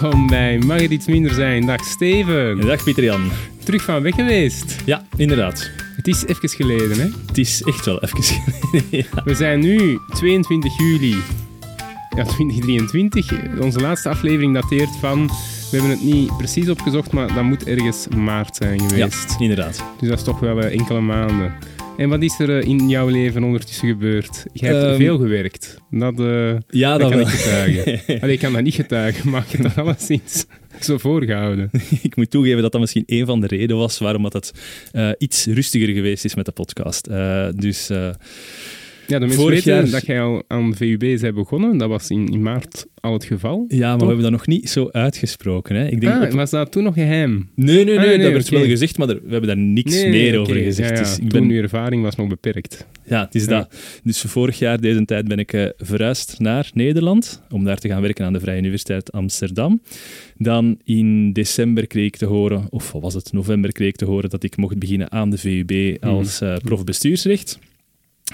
Welkom bij Mag het iets minder zijn? Dag Steven. Dag Pieter-Jan. Terug van weg geweest. Ja, inderdaad. Het is even geleden, hè? Het is echt wel even geleden. ja. We zijn nu 22 juli ja, 2023. Onze laatste aflevering dateert van... We hebben het niet precies opgezocht, maar dat moet ergens maart zijn geweest. Ja, inderdaad. Dus dat is toch wel eh, enkele maanden. En wat is er eh, in jouw leven ondertussen gebeurd? Je hebt Ehm, veel gewerkt. Dat, eh, Ja, dat dat kan wel. ik getuigen. Allee, ik kan dat niet getuigen, maar ik heb dat alleszins zo voorgehouden. ik moet toegeven dat dat misschien een van de redenen was waarom dat het eh, iets rustiger geweest is met de podcast. Dus Ja, de mensen jaar- dat jij al aan VUB bent begonnen. Dat was in, in maart al het geval. ja, maar Toch? we hebben dat nog niet zo uitgesproken. Hè. Ik denk Ah, op- was dat toen nog geheim? Nee, nee, nee, Ah, nee, dat werd wel gezegd, maar er- we hebben daar niks Nee, meer nee, over gezegd. Ja, ja, Dus ik toen ben, uw ervaring was nog beperkt. ja, het is Ja. dat. Dus vorig jaar, deze tijd, ben ik eh, verhuisd naar Nederland om daar te gaan werken aan de Vrije Universiteit Amsterdam. Dan in december kreeg ik te horen, of was het, november kreeg ik te horen dat ik mocht beginnen aan de VUB als eh, prof bestuursrecht.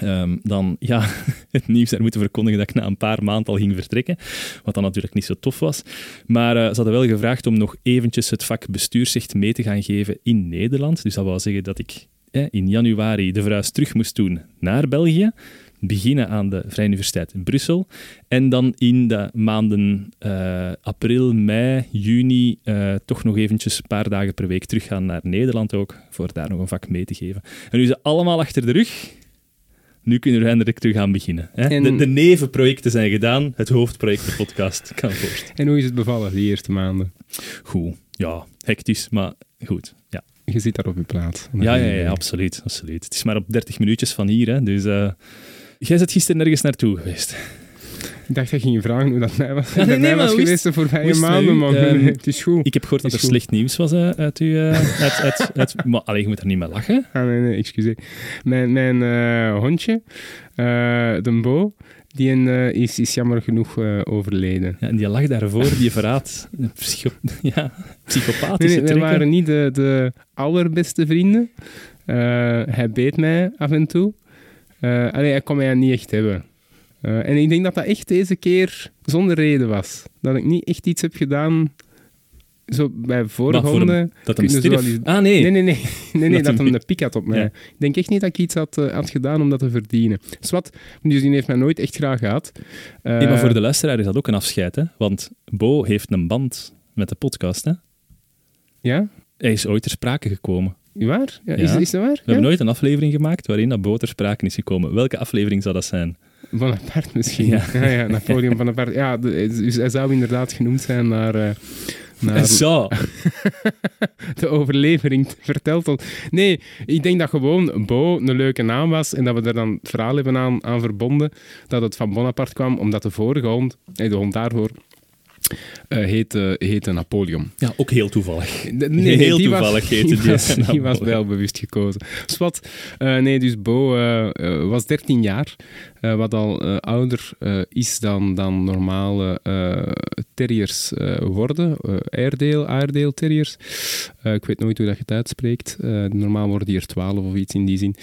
Ehm, dan ja, het nieuws daar moeten verkondigen dat ik na een paar maanden al ging vertrekken, wat dan natuurlijk niet zo tof was. Maar eh, ze hadden wel gevraagd om nog eventjes het vak bestuursrecht mee te gaan geven in Nederland. Dus dat wou zeggen dat ik in januari de verhuis terug moest doen naar België, beginnen aan de Vrije Universiteit in Brussel en dan in de maanden eh, april, mei, juni eh, toch nog eventjes een paar dagen per week teruggaan naar Nederland ook, voor daar nog een vak mee te geven. En nu het allemaal achter de rug. Nu kunnen we eindelijk terug gaan beginnen. Hè? En- De, de nevenprojecten zijn gedaan, het hoofdproject, de podcast, kan voorst. En hoe is het bevallen, die eerste maanden? Goed, ja, hectisch, maar goed. Ja, Je zit daar op je plaats. ja, ja, ja, absoluut, absoluut. Het is maar op 30 minuutjes van hier, hè, dus... eh, Jij bent gisteren nergens naartoe geweest. Ik dacht dat je ging vragen hoe dat mij was, Ja, nee, nee, mij was geweest de voorbije maanden, u? man. Ehm, het is goed. Ik heb gehoord dat er goed. slecht nieuws was eh, uit uw... eh, uit, uit, uit, maar allee, je moet er niet mee lachen. Ah, nee, nee, excuseer. Mijn, mijn eh, hondje, eh de Bo, die is, is jammer genoeg overleden. Ja, en die lag daarvoor, die verraadt psycho ja, psychopathische nee, wij trekken. waren niet de, de allerbeste vrienden. Eh, hij beet mij af en toe. Eh allee, hij kon mij niet echt hebben. Eh, en ik denk dat dat echt deze keer zonder reden was. Dat ik niet echt iets heb gedaan... Zo bij vorige honden... Dat hem Ah, nee. Nee, nee, nee. nee, nee Dat dat hem- een pik had op mij. Ja. Ik denk echt niet dat ik iets had, eh, had gedaan om dat te verdienen. Swat, dus die heeft mij nooit echt graag gehad. Eh, Nee, maar voor de luisteraar is dat ook een afscheid, hè? Want Bo heeft een band met de podcast, hè? Ja? Hij is ooit ter sprake gekomen. Waar? Ja, Ja. Is, is dat waar? We Ja? hebben nooit een aflevering gemaakt waarin dat Bo ter sprake is gekomen. Welke aflevering zou dat zijn? Bonaparte misschien. Ja. Ja, ja, Napoleon Bonaparte. Ja, dus hij zou inderdaad genoemd zijn naar, eh, naar Zo. de overlevering verteld. ons. Nee, ik denk dat gewoon Bo een leuke naam was en dat we er dan het verhaal hebben aan, aan verbonden dat het van Bonaparte kwam, omdat de vorige hond, eh, de hond daarvoor, eh, heette, heette Napoleon. Ja, ook heel toevallig. De- Heel die toevallig was, heette die, die was, die Napoleon. was wel bewust gekozen. Dus wat, eh, nee, dus Bo eh, eh, was 13 jaar, eh, wat al eh, ouder eh, is dan, dan normale terriers worden. Airedale, Airedale terriers. Ik weet nooit hoe dat je het uitspreekt. Normaal worden die er 12 of iets in die zin.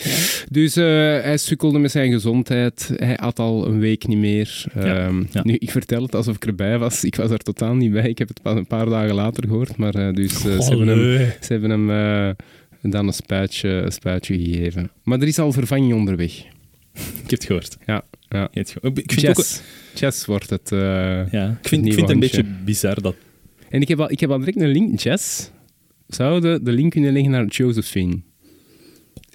Dus hij sukkelde met zijn gezondheid. Hij at al een week niet meer. Ja, Ehm, ja. Nu, ik vertel het alsof ik erbij was. Ik was er totaal niet bij. Ik heb het pas een paar dagen later gehoord. Maar dus, eh, ze hebben hem, ze hebben hem dan een spuitje, een spuitje gegeven. Maar er is al vervanging onderweg. Ik heb het gehoord. Ja, ja. Je hebt het gehoord. Ik vind, het ook. Chess wordt het. eh, ja, ik vind, ik nieuwe vind het een beetje bizar dat... En ik heb, al, ik heb al direct een link. Chess zouden de link kunnen leggen naar Josephine.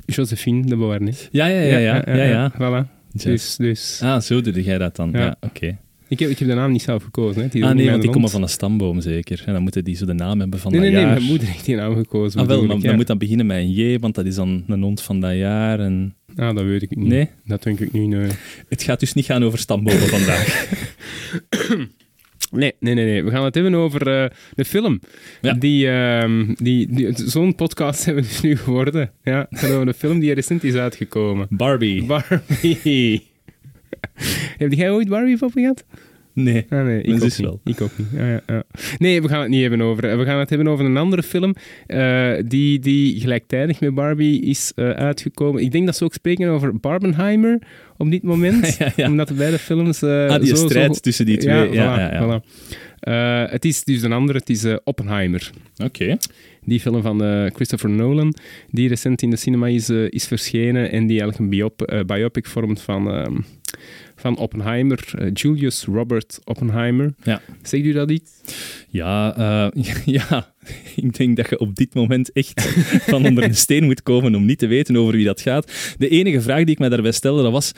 Josephine de Beauharnais. Ja, ja, ja, ja. ja, ja, Voilà. Chess. Dus, dus. Ah, zo doe jij dat dan. Ja. Ja, oké. Ik, heb, ik heb de naam niet zelf gekozen. Hè. Die Ah nee, want die komen van een stamboom zeker. En dan moeten die zo de naam hebben van Nee, dat nee, nee. jaar. Mijn moeder heeft die naam gekozen. Ah wel, ik, dan ja. moet dat beginnen met een J, want dat is dan een hond van dat jaar. En... Ah, dat weet ik niet. Nee, Dat denk ik niet, nee. het gaat dus niet gaan over stambomen vandaag. Nee, nee, nee, nee. We gaan het hebben over eh, de film. Ja. Die, ehm, die, die, Zo'n podcast hebben we dus nu geworden. Ja, het gaat over een film die recent is uitgekomen. Barbie. Barbie. Heb jij ooit Barbie pop gehad? Nee. Ah, nee, ik ook niet. wel. Ik ook niet. Ja, ja, ja. Nee, we gaan het niet hebben over. We gaan het hebben over een andere film eh, die, die gelijktijdig met Barbie is eh, uitgekomen. Ik denk dat ze ook spreken over Barbenheimer op dit moment. Ja. Omdat de beide films. eh, Ah, die zo, strijd zo- tussen die twee. Ja, Ja, voilà, het is dus een andere, het is Oppenheimer. Oké. Die film van Christopher Nolan, die recent in de cinema is, is verschenen en die eigenlijk een biop, biopic vormt van, ehm, van Oppenheimer, eh, Julius Robert Oppenheimer. Ja. Zegt u dat iets? Ja, eh, ja, ik denk dat je op dit moment echt van onder een steen moet komen om niet te weten over wie dat gaat. De enige vraag die ik mij daarbij stelde, dat was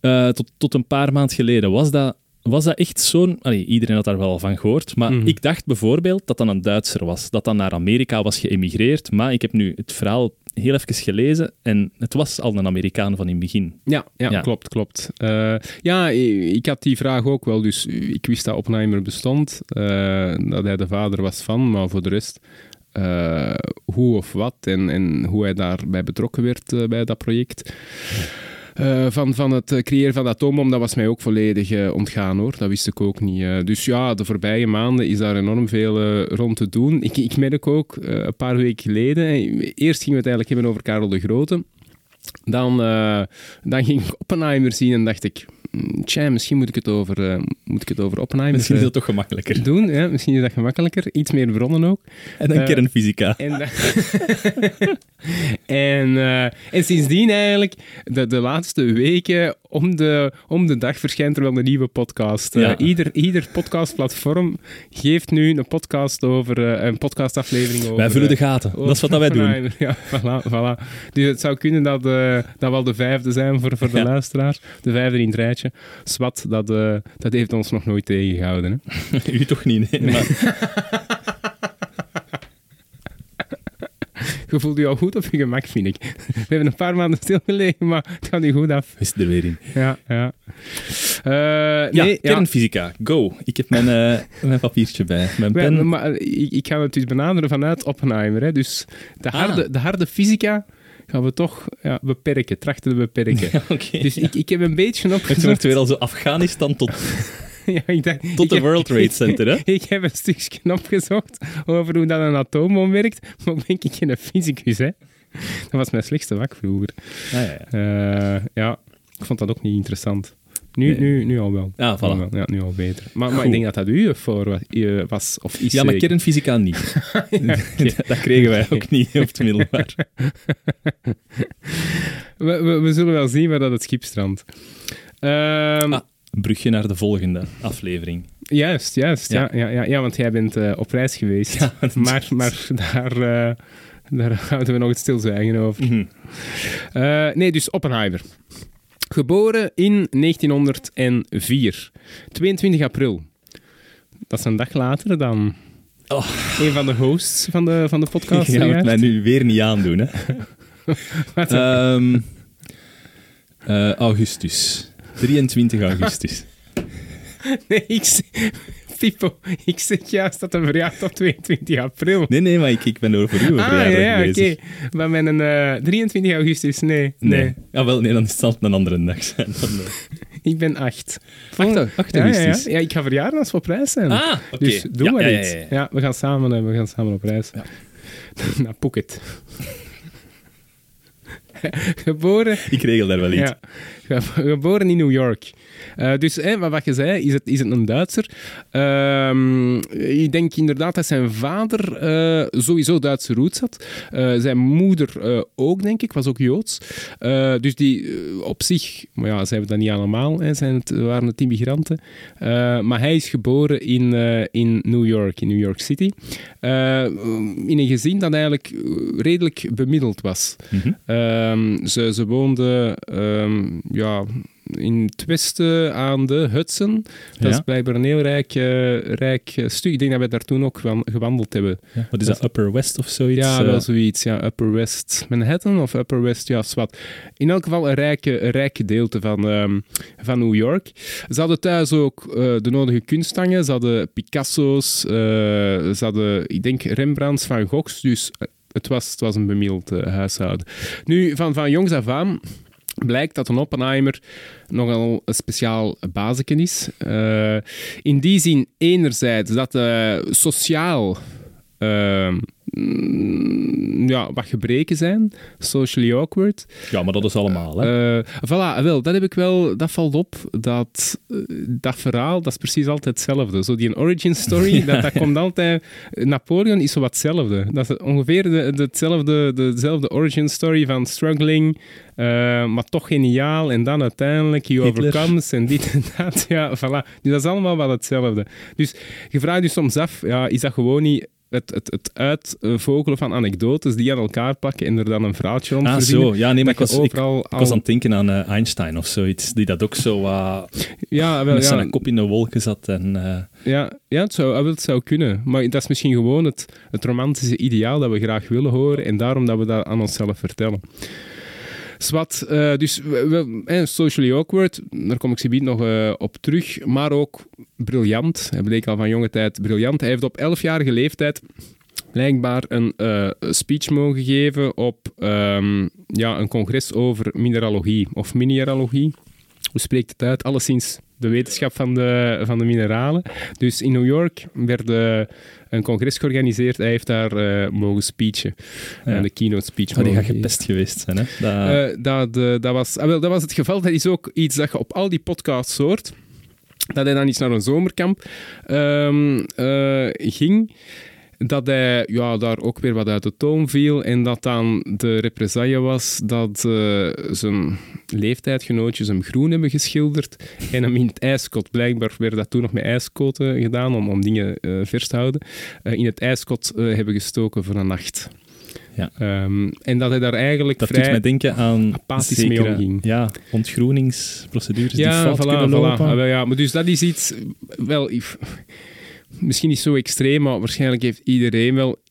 eh, tot, tot een paar maanden geleden, was dat, was dat echt zo'n... Iedereen had daar wel van gehoord, maar Mhm. ik dacht bijvoorbeeld dat dat een Duitser was, dat dan naar Amerika was geëmigreerd, maar ik heb nu het verhaal heel even gelezen en het was al een Amerikaan van in het begin. Ja, ja, Ja. klopt, klopt. Eh, ja, ik had die vraag ook wel, dus ik wist dat Oppenheimer bestond, eh, dat hij de vader was van, maar voor de rest... eh, hoe of wat en, en hoe hij daarbij betrokken werd bij dat project. Eh, van, van het eh, creëren van de atoombom, dat was mij ook volledig eh, ontgaan hoor. Dat wist ik ook niet. dus ja, de voorbije maanden is daar enorm veel rond te doen. Ik, ik merk ook, een paar weken geleden, eerst gingen we het eigenlijk hebben over Karel de Grote. Dan, eh, dan ging ik Oppenheimer zien en dacht ik, tja, misschien moet ik het over, eh, moet ik het over Oppenheimer Misschien is eh, dat toch gemakkelijker. doen. Ja, misschien is dat gemakkelijker. Iets meer bronnen ook. En dan eh, kernfysica. En, da- en, en sindsdien eigenlijk, de, de laatste weken, om de, om de dag verschijnt er wel een nieuwe podcast. Eh, Ja. ieder, ieder podcastplatform geeft nu een podcast over, eh, een podcastaflevering over... Wij vullen de eh, gaten. Dat is wat dat wij doen. Ja, voilà, voilà. Dus het zou kunnen dat, dat wel de vijfde zijn voor, voor de Ja. luisteraar. De vijfde in het rijtje. Swat, dat, dat heeft ons nog nooit tegengehouden. Hè? U toch niet, nee. Maar, Je voelt je al goed op je gemak, vind ik. We hebben een paar maanden stilgelegen, maar het gaat nu goed af. is er weer in. Ja, ja. Eh, Ja, nee, ja. kernfysica. Go. Ik heb mijn, eh, mijn papiertje bij. Mijn pen. maar, eh, ik, ik ga het dus benaderen vanuit Oppenheimer. Hè. Dus de Ah. harde, de harde fysica gaan we toch ja, beperken, trachten te beperken. Ja. Dus ik, ik heb een beetje Het wordt opgezocht. weer al zo Afghanistan tot, ja, ik tot de World Trade Center, hè? Ik heb een stukje opgezocht over hoe dat een atoombom werkt, maar ben ik geen fysicus, hè. Dat was mijn slechtste vak vroeger. Ah, ja, ja. Eh, ja, ik vond dat ook niet interessant. Nu, Nee. nu, nu al wel. Ah, voilà. Ja, nu al beter. Maar, maar ik denk dat dat u voor wa- was, of is ja, maar kernfysica niet. Ja, dat kregen wij ook niet op het middelbaar. we, we, we zullen wel zien waar dat het schip strandt. Ehm, Ah. Een brugje naar de volgende aflevering. Juist, juist. Ja. Ja. Ja, ja, ja, want jij bent eh, op reis geweest. Ja, maar maar daar, eh, daar houden we nog het stilzwijgen over. Mhm. Eh, nee, dus Oppenheimer. Geboren in 1904. 22 april. Dat is een dag later dan Oh. een van de hosts van de, van de podcast. Je gaat het mij nu weer niet aandoen, hè? Eh, augustus. 23 augustus. Nee, ik zeg, Pipo, ik zeg juist dat hij verjaart op 22 april. Nee, nee, maar ik, ik ben over voor uw ah, verjaardag ja, ja, oké. Maar met een eh, 23 augustus, nee. nee. Nee. Ja, wel, nee, dan zal het een andere dag zijn. Dan, eh. Ik ben 8. 8, 8 Ja, ja, ja. augustus. ja, ik ga verjaren als we op reis zijn. Ah, oké. Dus doe Ja, maar ja, iets. ja, we, gaan samen, eh, we gaan samen op reis. Naar Phuket. Geboren, Ik regel daar wel iets. ja, geboren in New York. Eh, dus wat wat je zei, is het, is het een Duitser? Ehm, ik denk inderdaad dat zijn vader eh, sowieso Duitse roots had. Eh, zijn moeder ook, denk ik, was ook Joods. Dus die op zich, maar ja, ze hebben dat niet allemaal, hè, zijn het, waren het immigranten. Maar hij is geboren in, in New York, in New York City. In een gezin dat eigenlijk redelijk bemiddeld was. Mhm. Ehm, ze, ze woonden ehm, ja, in het westen aan de Hudson. Dat Ja. is blijkbaar een heel rijk, rijk eh, stuk. Ik denk dat wij daar toen ook wan- gewandeld hebben. Ja, wat is dat, Upper West of zoiets? Ja, Eh, wel zoiets. Ja, Upper West Manhattan of Upper West, ja, zwart. In elk geval een rijke, een rijk gedeelte van, ehm, van New York. Ze hadden thuis ook de nodige kunsthangen. Ze hadden Picasso's, eh, ze hadden, ik denk, Rembrandts, Van Goghs. Dus het was, het was een bemiddeld huishouden. Nu, van, van jongs af aan blijkt dat een Oppenheimer nogal een speciaal bazeken is. Uh, in die zin enerzijds dat uh, sociaal uh, ja, wat gebreken zijn, socially awkward. Ja, maar dat is allemaal. Hè? Uh, voilà, wel, dat heb ik wel, dat valt op. Dat, dat verhaal, dat is precies altijd hetzelfde. Zo die origin story, dat, dat komt altijd... Napoleon is zo wat hetzelfde. Dat is ongeveer de, de, hetzelfde, dezelfde origin story van struggling, uh, maar toch geniaal. En dan uiteindelijk, he overcomes en dit en dat. Ja, voilà. Dus dat is allemaal wel hetzelfde. Dus je vraagt je soms af, ja, is dat gewoon niet het, het, het uitvogelen van anekdotes die aan elkaar pakken en er dan een verhaaltje rond ah, zo. Ja, nee, maar ik was, overal ik, ik was aan het denken aan uh, Einstein of zoiets, die dat ook zo uh, ja, wel, met ja. zijn kop in de wolken zat. En, uh... Ja, ja het, zou, het zou kunnen. Maar dat is misschien gewoon het, het romantische ideaal dat we graag willen horen en daarom dat we dat aan onszelf vertellen. Zwat, uh, dus we, eh, socially awkward, daar kom ik zo nog uh, op terug, maar ook briljant. Hij bleek al van jonge tijd briljant. Hij heeft op 11-jarige leeftijd blijkbaar een speech mogen geven op um, ja, een congres over mineralogie of mineralogie. Hoe spreekt het uit? Alleszins de wetenschap van de, van de mineralen. Dus in New York werd uh, een congres georganiseerd. Hij heeft daar uh, mogen speechen. Ja. Uh, de keynote speech. Oh, die gaat gepest geweest zijn, hè? Dat, dat, dat, was, ah, wel, dat was het geval. Dat is ook iets dat je op al die podcasts hoort. Dat hij dan iets naar een zomerkamp um, ging dat hij ja, daar ook weer wat uit de toon viel en dat dan de represaille was dat uh, zijn leeftijdgenootjes hem groen hebben geschilderd en hem in het ijskot, blijkbaar werd dat toen nog met ijskoten gedaan om, om dingen uh, vers te houden, uh, in het ijskot hebben gestoken voor een nacht. Ja. Um, en dat hij daar eigenlijk dat vrij doet mij denken aan apathisch zekere, mee omging. Ja, ontgroeningsprocedures ja, die fout voilà, kunnen lopen. Voilà. Ja, maar dus dat is iets... Wel, misschien niet zo extreem, maar waarschijnlijk heeft iedereen wel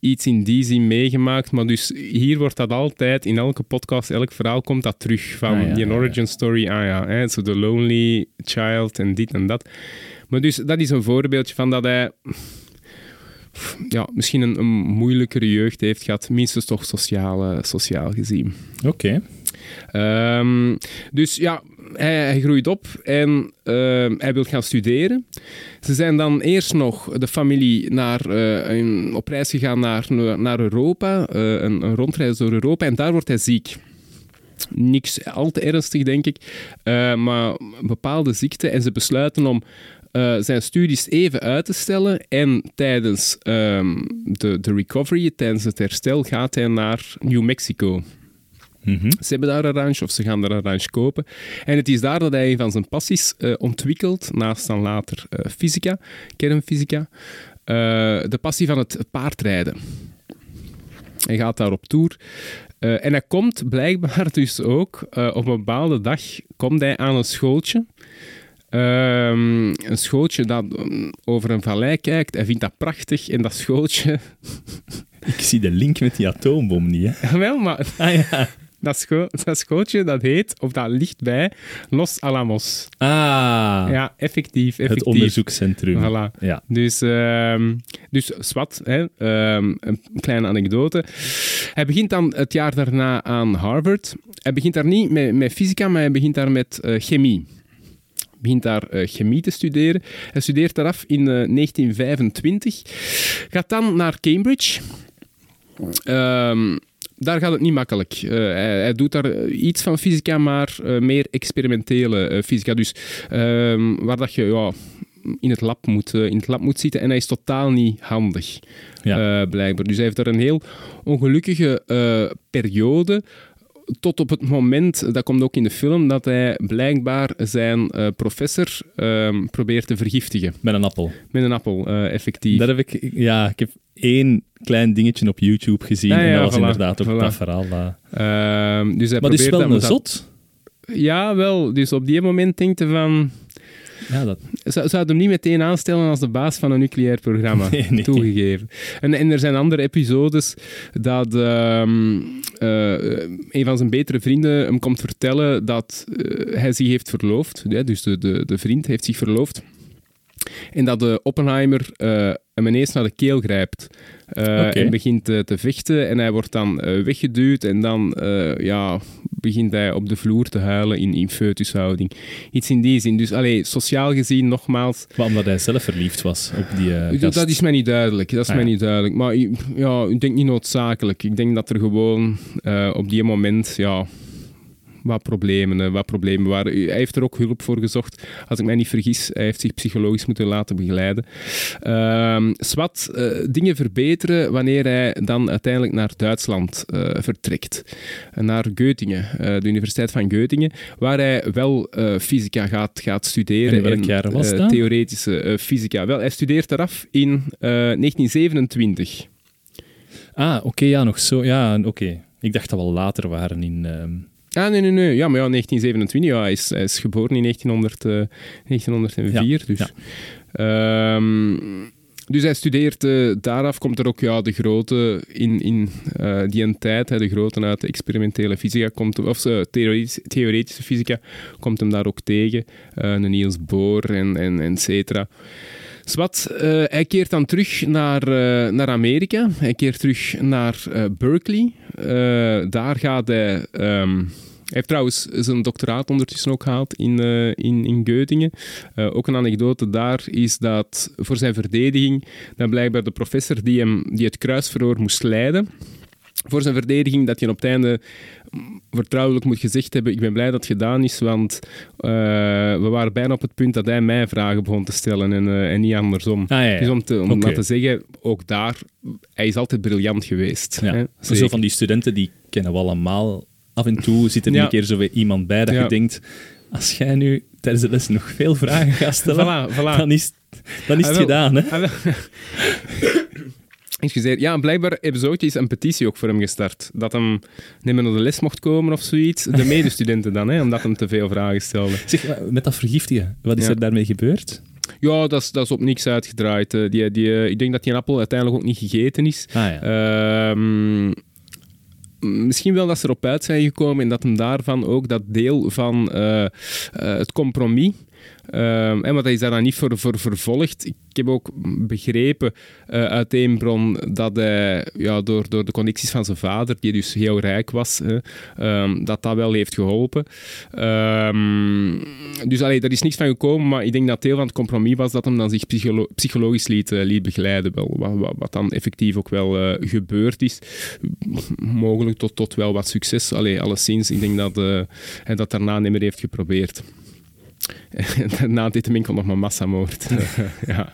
iets in die zin meegemaakt. Maar dus hier wordt dat altijd, in elke podcast, elk verhaal komt dat terug. Van Ah, ja, die ja, origin story, ah ja, hè, zo de lonely child en dit en dat. Maar dus dat is een voorbeeldje van dat hij ja, misschien een, een moeilijkere jeugd heeft gehad, minstens toch sociaal, sociaal gezien. Oké. Um, dus ja, hij, groeit op en uh, hij wil gaan studeren. Ze zijn dan eerst nog de familie naar, een, op reis gegaan naar, naar Europa, uh, een, rondreis door Europa, en daar wordt hij ziek. Niks al te ernstig, denk ik, uh, maar een bepaalde ziekte. En ze besluiten om zijn studies even uit te stellen. En tijdens um, de, de recovery, tijdens het herstel, gaat hij naar New Mexico. Mm -hmm. Ze hebben daar een ranch of ze gaan daar een ranch kopen. En het is daar dat hij een van zijn passies uh, ontwikkelt, naast dan later uh, fysica, kernfysica, uh, de passie van het paardrijden. Hij gaat daar op tour. Uh, en hij komt blijkbaar dus ook, uh, op een bepaalde dag, komt hij aan een schooltje. Um, een schooltje dat um, over een vallei kijkt. Hij vindt dat prachtig. En dat schooltje... Ik zie de link met die atoombom niet, hè? Wel, maar... Ah, ja. Dat, scho dat schooltje, dat heet, of dat ligt bij, Los Alamos. Ah. Ja, effectief. effectief. Het onderzoekscentrum. Voilà. Ja. Dus, um, dus zwart, hè, um, een kleine anekdote. Hij begint dan het jaar daarna aan Harvard. Hij begint daar niet met, met fysica, maar hij begint daar met uh, chemie begint daar uh, chemie te studeren. Hij studeert daar af in uh, 1925. Gaat dan naar Cambridge. Um, daar gaat het niet makkelijk. Uh, hij, hij, doet daar iets van fysica, maar uh, meer experimentele fysica. Dus um, waar dat je ja, in, het lab moet, in het lab moet zitten. En hij is totaal niet handig, ja. blijkbaar. Dus hij heeft daar een heel ongelukkige periode tot op het moment, dat komt ook in de film, dat hij blijkbaar zijn uh, professor um, probeert te vergiftigen. Met een appel. Met een appel, uh, effectief. Dat heb ik, ja, ik heb één klein dingetje op YouTube gezien ja, en dat was voilà, inderdaad ook voilà. dat verhaal. Uh... Uh, dus hij maar dus wel een zot? Dat... Ja, wel. Dus op die moment denkt hij van... Ja, dat... Zou, zou hem niet meteen aanstellen als de baas van een nucleair programma, nee, nee. toegegeven. En, en, er zijn andere episodes dat um, uh, een van zijn betere vrienden hem komt vertellen dat uh, hij zich heeft verloofd. Ja, dus de, de, de vriend heeft zich verloofd. En dat de Oppenheimer uh, hem ineens naar de keel grijpt. Uh, Oké. En begint te, te vechten en hij wordt dan eh, weggeduwd en dan eh, ja, begint hij op de vloer te huilen in, in foetushouding. Iets in die zin. Dus allee, sociaal gezien, nogmaals, Maar omdat hij zelf verliefd was op die eh, dat, is mij niet duidelijk. Dat is Ah, mij ja. niet duidelijk. Maar ik- ja, ik denk niet noodzakelijk. Ik denk dat er gewoon eh, op die moment ja, wat, problemen, eh, wat problemen waren. Hij heeft er ook hulp voor gezocht. Als ik mij niet vergis, hij heeft zich psychologisch moeten laten begeleiden. Ehm Swat, eh, dingen verbeteren wanneer hij dan uiteindelijk naar Duitsland eh, vertrekt. Naar Göttingen, de Universiteit van Göttingen, waar hij wel fysica gaat, gaat studeren. En in welk jaar was dat? Theoretische fysica. Wel, hij studeert eraf in eh, 1927. Ah, oké, ja, nog zo. Ja, oké. Ik dacht dat we later waren in... Ah, nee, nee, nee. Ja, maar ja, 1927. Ja, hij, is, hij is geboren in 1900, eh, 1904. dus. ja. Ehm, dus hij studeert eh, daaraf, komt er ook ja, de grote in, in eh, die een tijd, hè, de grote uit de experimentele fysica, komt, of eh, theoretische, theoretische fysica, komt hem daar ook tegen. Eh, een Niels Bohr en, en, et cetera. Zwat, eh, hij keert dan terug naar, eh, naar Amerika. Hij keert terug naar eh, Berkeley. Eh, daar gaat hij... ehm, hij heeft trouwens zijn doctoraat ondertussen ook gehaald in, eh, in, in Göttingen. Eh, ook een anekdote daar is dat voor zijn verdediging dat blijkbaar de professor die, hem, die het kruisverhoor moest leiden, voor zijn verdediging dat hij op het einde vertrouwelijk moet gezegd hebben ik ben blij dat het gedaan is, want eh, we waren bijna op het punt dat hij mij vragen begon te stellen en, en niet andersom. Ah, ja, ja. Dus om, te, om maar te zeggen, ook daar, hij is altijd briljant geweest. Ja. Hè? Zo van die studenten, die kennen we allemaal. Af en toe zit er Ja. een keer zo weer iemand bij dat Ja. je denkt, als jij nu tijdens de les nog veel vragen gaat stellen, Voilà, voilà. dan is, dan is Ah, het wel. gedaan. Hè? Ah. Excuseer. Ja, blijkbaar hebben ze ooit eens een petitie ook voor hem gestart. Dat hem niet meer naar de les mocht komen of zoiets. De medestudenten dan, hè, omdat hem te veel vragen stelde. Zeg, met dat vergiftigen, wat is Ja. er daarmee gebeurd? Ja, dat is, dat is op niks uitgedraaid. Eh, Die, die, eh, ik denk dat die appel uiteindelijk ook niet gegeten is. Ah ja. Ehm, misschien wel dat ze erop uit zijn gekomen en dat hem daarvan ook dat deel van eh, eh, het compromis. Ehm, en wat is daar dan niet voor, voor vervolgd. Ik heb ook begrepen eh, uit één bron dat hij ja, door, door de connecties van zijn vader, die dus heel rijk was, ehm, dat dat wel heeft geholpen. Ehm, dus allee, er is niks van gekomen, maar ik denk dat deel van het compromis was dat hem dan zich psycholo- psychologisch liet, eh, liet begeleiden. Wel, wat, wat, dan effectief ook wel eh, gebeurd is. Mogelijk tot, wel wat succes. Allee, alleszins, ik denk dat dat daarna niet meer heeft geprobeerd. Deed hem enkel nog maar massamoord. ja.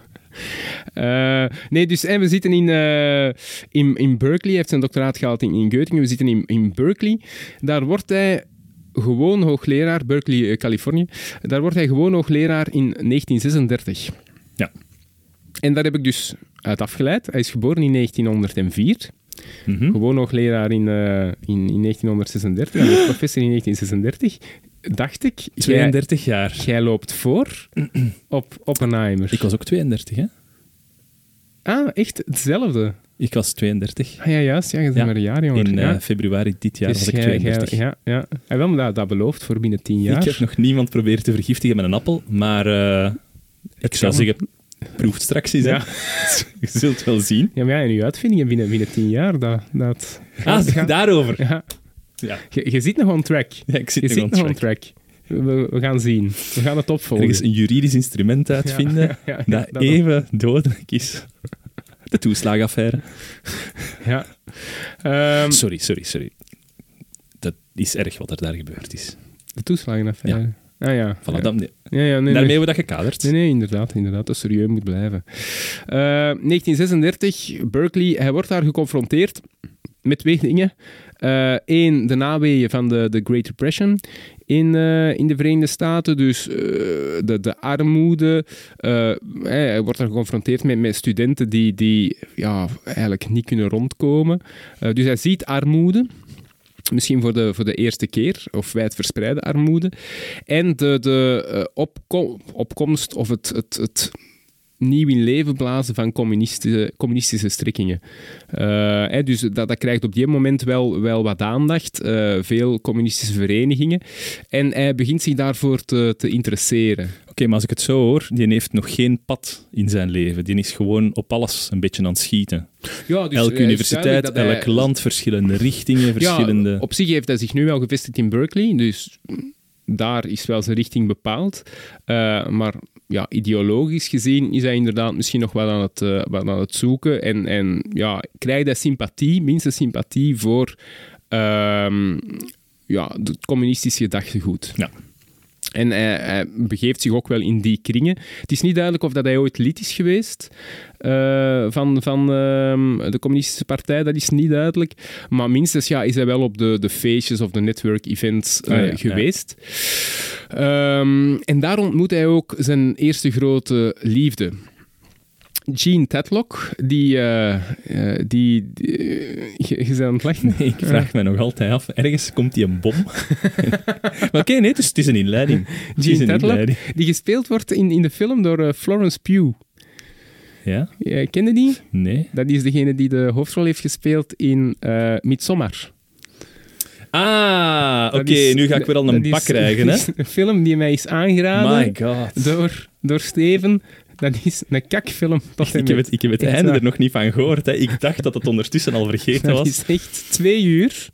Eh, nee, dus en we zitten in, eh, in, in Berkeley. Hij heeft zijn doctoraat gehaald in, in Göttingen. We zitten in, in Berkeley. Daar wordt hij gewoon hoogleraar, Berkeley, eh, Californië. Daar wordt hij gewoon hoogleraar in 1936. Ja. En daar heb ik dus uit afgeleid. Hij is geboren in 1904. Mhm. Gewoon hoogleraar in, in, in 1936. Hij is professor in 1936. Dacht ik, jij, 32 jaar. jij loopt voor op Oppenheimer. Ik was ook 32, hè? Ah, echt hetzelfde? Ik was 32. Ah ja, juist. Ja, je bent Ja, maar een jaar jonger. In eh, ja. februari dit jaar Dus was ik jij- 32. jij- ja, ja. En wel, maar dat, dat belooft voor binnen tien jaar. Ik heb nog niemand proberen te vergiftigen met een appel, maar eh, ik zou zeggen, proef het straks eens. Ja. Je zult wel zien. Ja, maar ja, en uw uitvindingen binnen, binnen tien jaar, dat... dat Ah, gaat- daarover. ja. Ja. Je, je zit nog on track. Ja, ik zit Je nog zit on nog on track. We, we gaan zien. We gaan het opvolgen. Ergens een juridisch instrument uitvinden Ja, dat- even dodelijk is. De toeslagaffaire. Ja. Ehm, Sorry, sorry, sorry. Dat is erg wat er daar gebeurd is. de toeslagenaffaire. Ah ja. Voilà, ja. dat, ja, ja nee, daarmee nee. hebben we dat gekaderd. Nee, nee, inderdaad, inderdaad. Dat serieus moet blijven. Eh, 1936, Berkeley. Hij wordt daar geconfronteerd met twee dingen. Eén, de naweeën van de, de Great Depression in, eh, in de Verenigde Staten. Dus eh, de, de armoede. Eh, hij wordt daar geconfronteerd met, met studenten die, die ja, eigenlijk niet kunnen rondkomen. Eh, dus hij ziet armoede. Misschien voor de, voor de eerste keer, of wijdverspreide armoede. En de, de eh, opko- opkomst of het, het, het nieuw in leven blazen van communistische, communistische strikkingen. Eh, dus dat, dat krijgt op die moment wel, wel wat aandacht. eh, veel communistische verenigingen. En hij begint zich daarvoor te, te interesseren. Oké, maar als ik het zo hoor, die heeft nog geen pad in zijn leven. Die is gewoon op alles een beetje aan het schieten. Ja, dus, Elke universiteit, hij- elk land, verschillende richtingen, verschillende... Ja, op zich heeft hij zich nu wel gevestigd in Berkeley, dus daar is wel zijn richting bepaald. Eh, maar ja, ideologisch gezien is hij inderdaad misschien nog wel aan het, eh, wel aan het zoeken. En, en ja, krijgt hij sympathie, minstens sympathie voor ehm, ja, het communistische gedachtegoed. Ja. En hij, hij begeeft zich ook wel in die kringen. Het is niet duidelijk of dat hij ooit lid is geweest eh, van, van ehm, de communistische partij. Dat is niet duidelijk. Maar minstens ja, is hij wel op de, de feestjes of de network-events eh, Ah, ja, ja. geweest. Ehm, en daar ontmoet hij ook zijn eerste grote liefde. Jean Tedlock, die... eh, die, die je, je bent aan het lachen. Ik vraag me nog altijd af, ergens komt die een bom. maar oké, nee, dus het is een inleiding. Het een Tedlock, die gespeeld wordt in, in de film door Florence Pugh. Ja? Ja, ken je die? Nee? Dat is degene die de hoofdrol heeft gespeeld in Midsommar. Ah, oké, nu ga ik weer al een is- bak krijgen, hè? een film die mij is aangeraden My god. door, door Steven. Dat is een kakfilm. Tot en Ik heb het, ik heb het einde er nog niet van gehoord. Hè. Ik dacht dat het ondertussen al vergeten Dat was. is echt twee uur.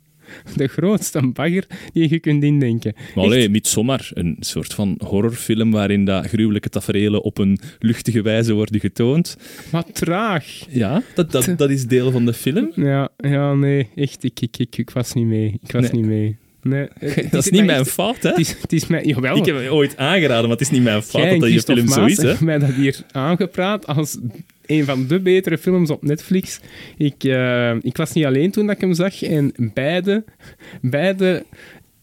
De grootste bagger die je kunt indenken. Maar allee, Midsommar, een soort van horrorfilm waarin dat gruwelijke taferelen op een luchtige wijze worden getoond. Maar traag. Ja, dat, dat, dat is deel van de film. Ja, ja nee, echt. Ik, ik, ik, ik was niet mee. Ik was Nee. niet mee. Nee, het Dat is niet mijn echt- fout, hè? Het is, het is mij, jawel. Ik heb het ooit aangeraden, maar het is niet mijn fout dat dat je film zo is, hebben mij dat hier aangepraat als een van de betere films op Netflix. Ik, eh, ik was niet alleen toen dat ik hem zag en beide, beide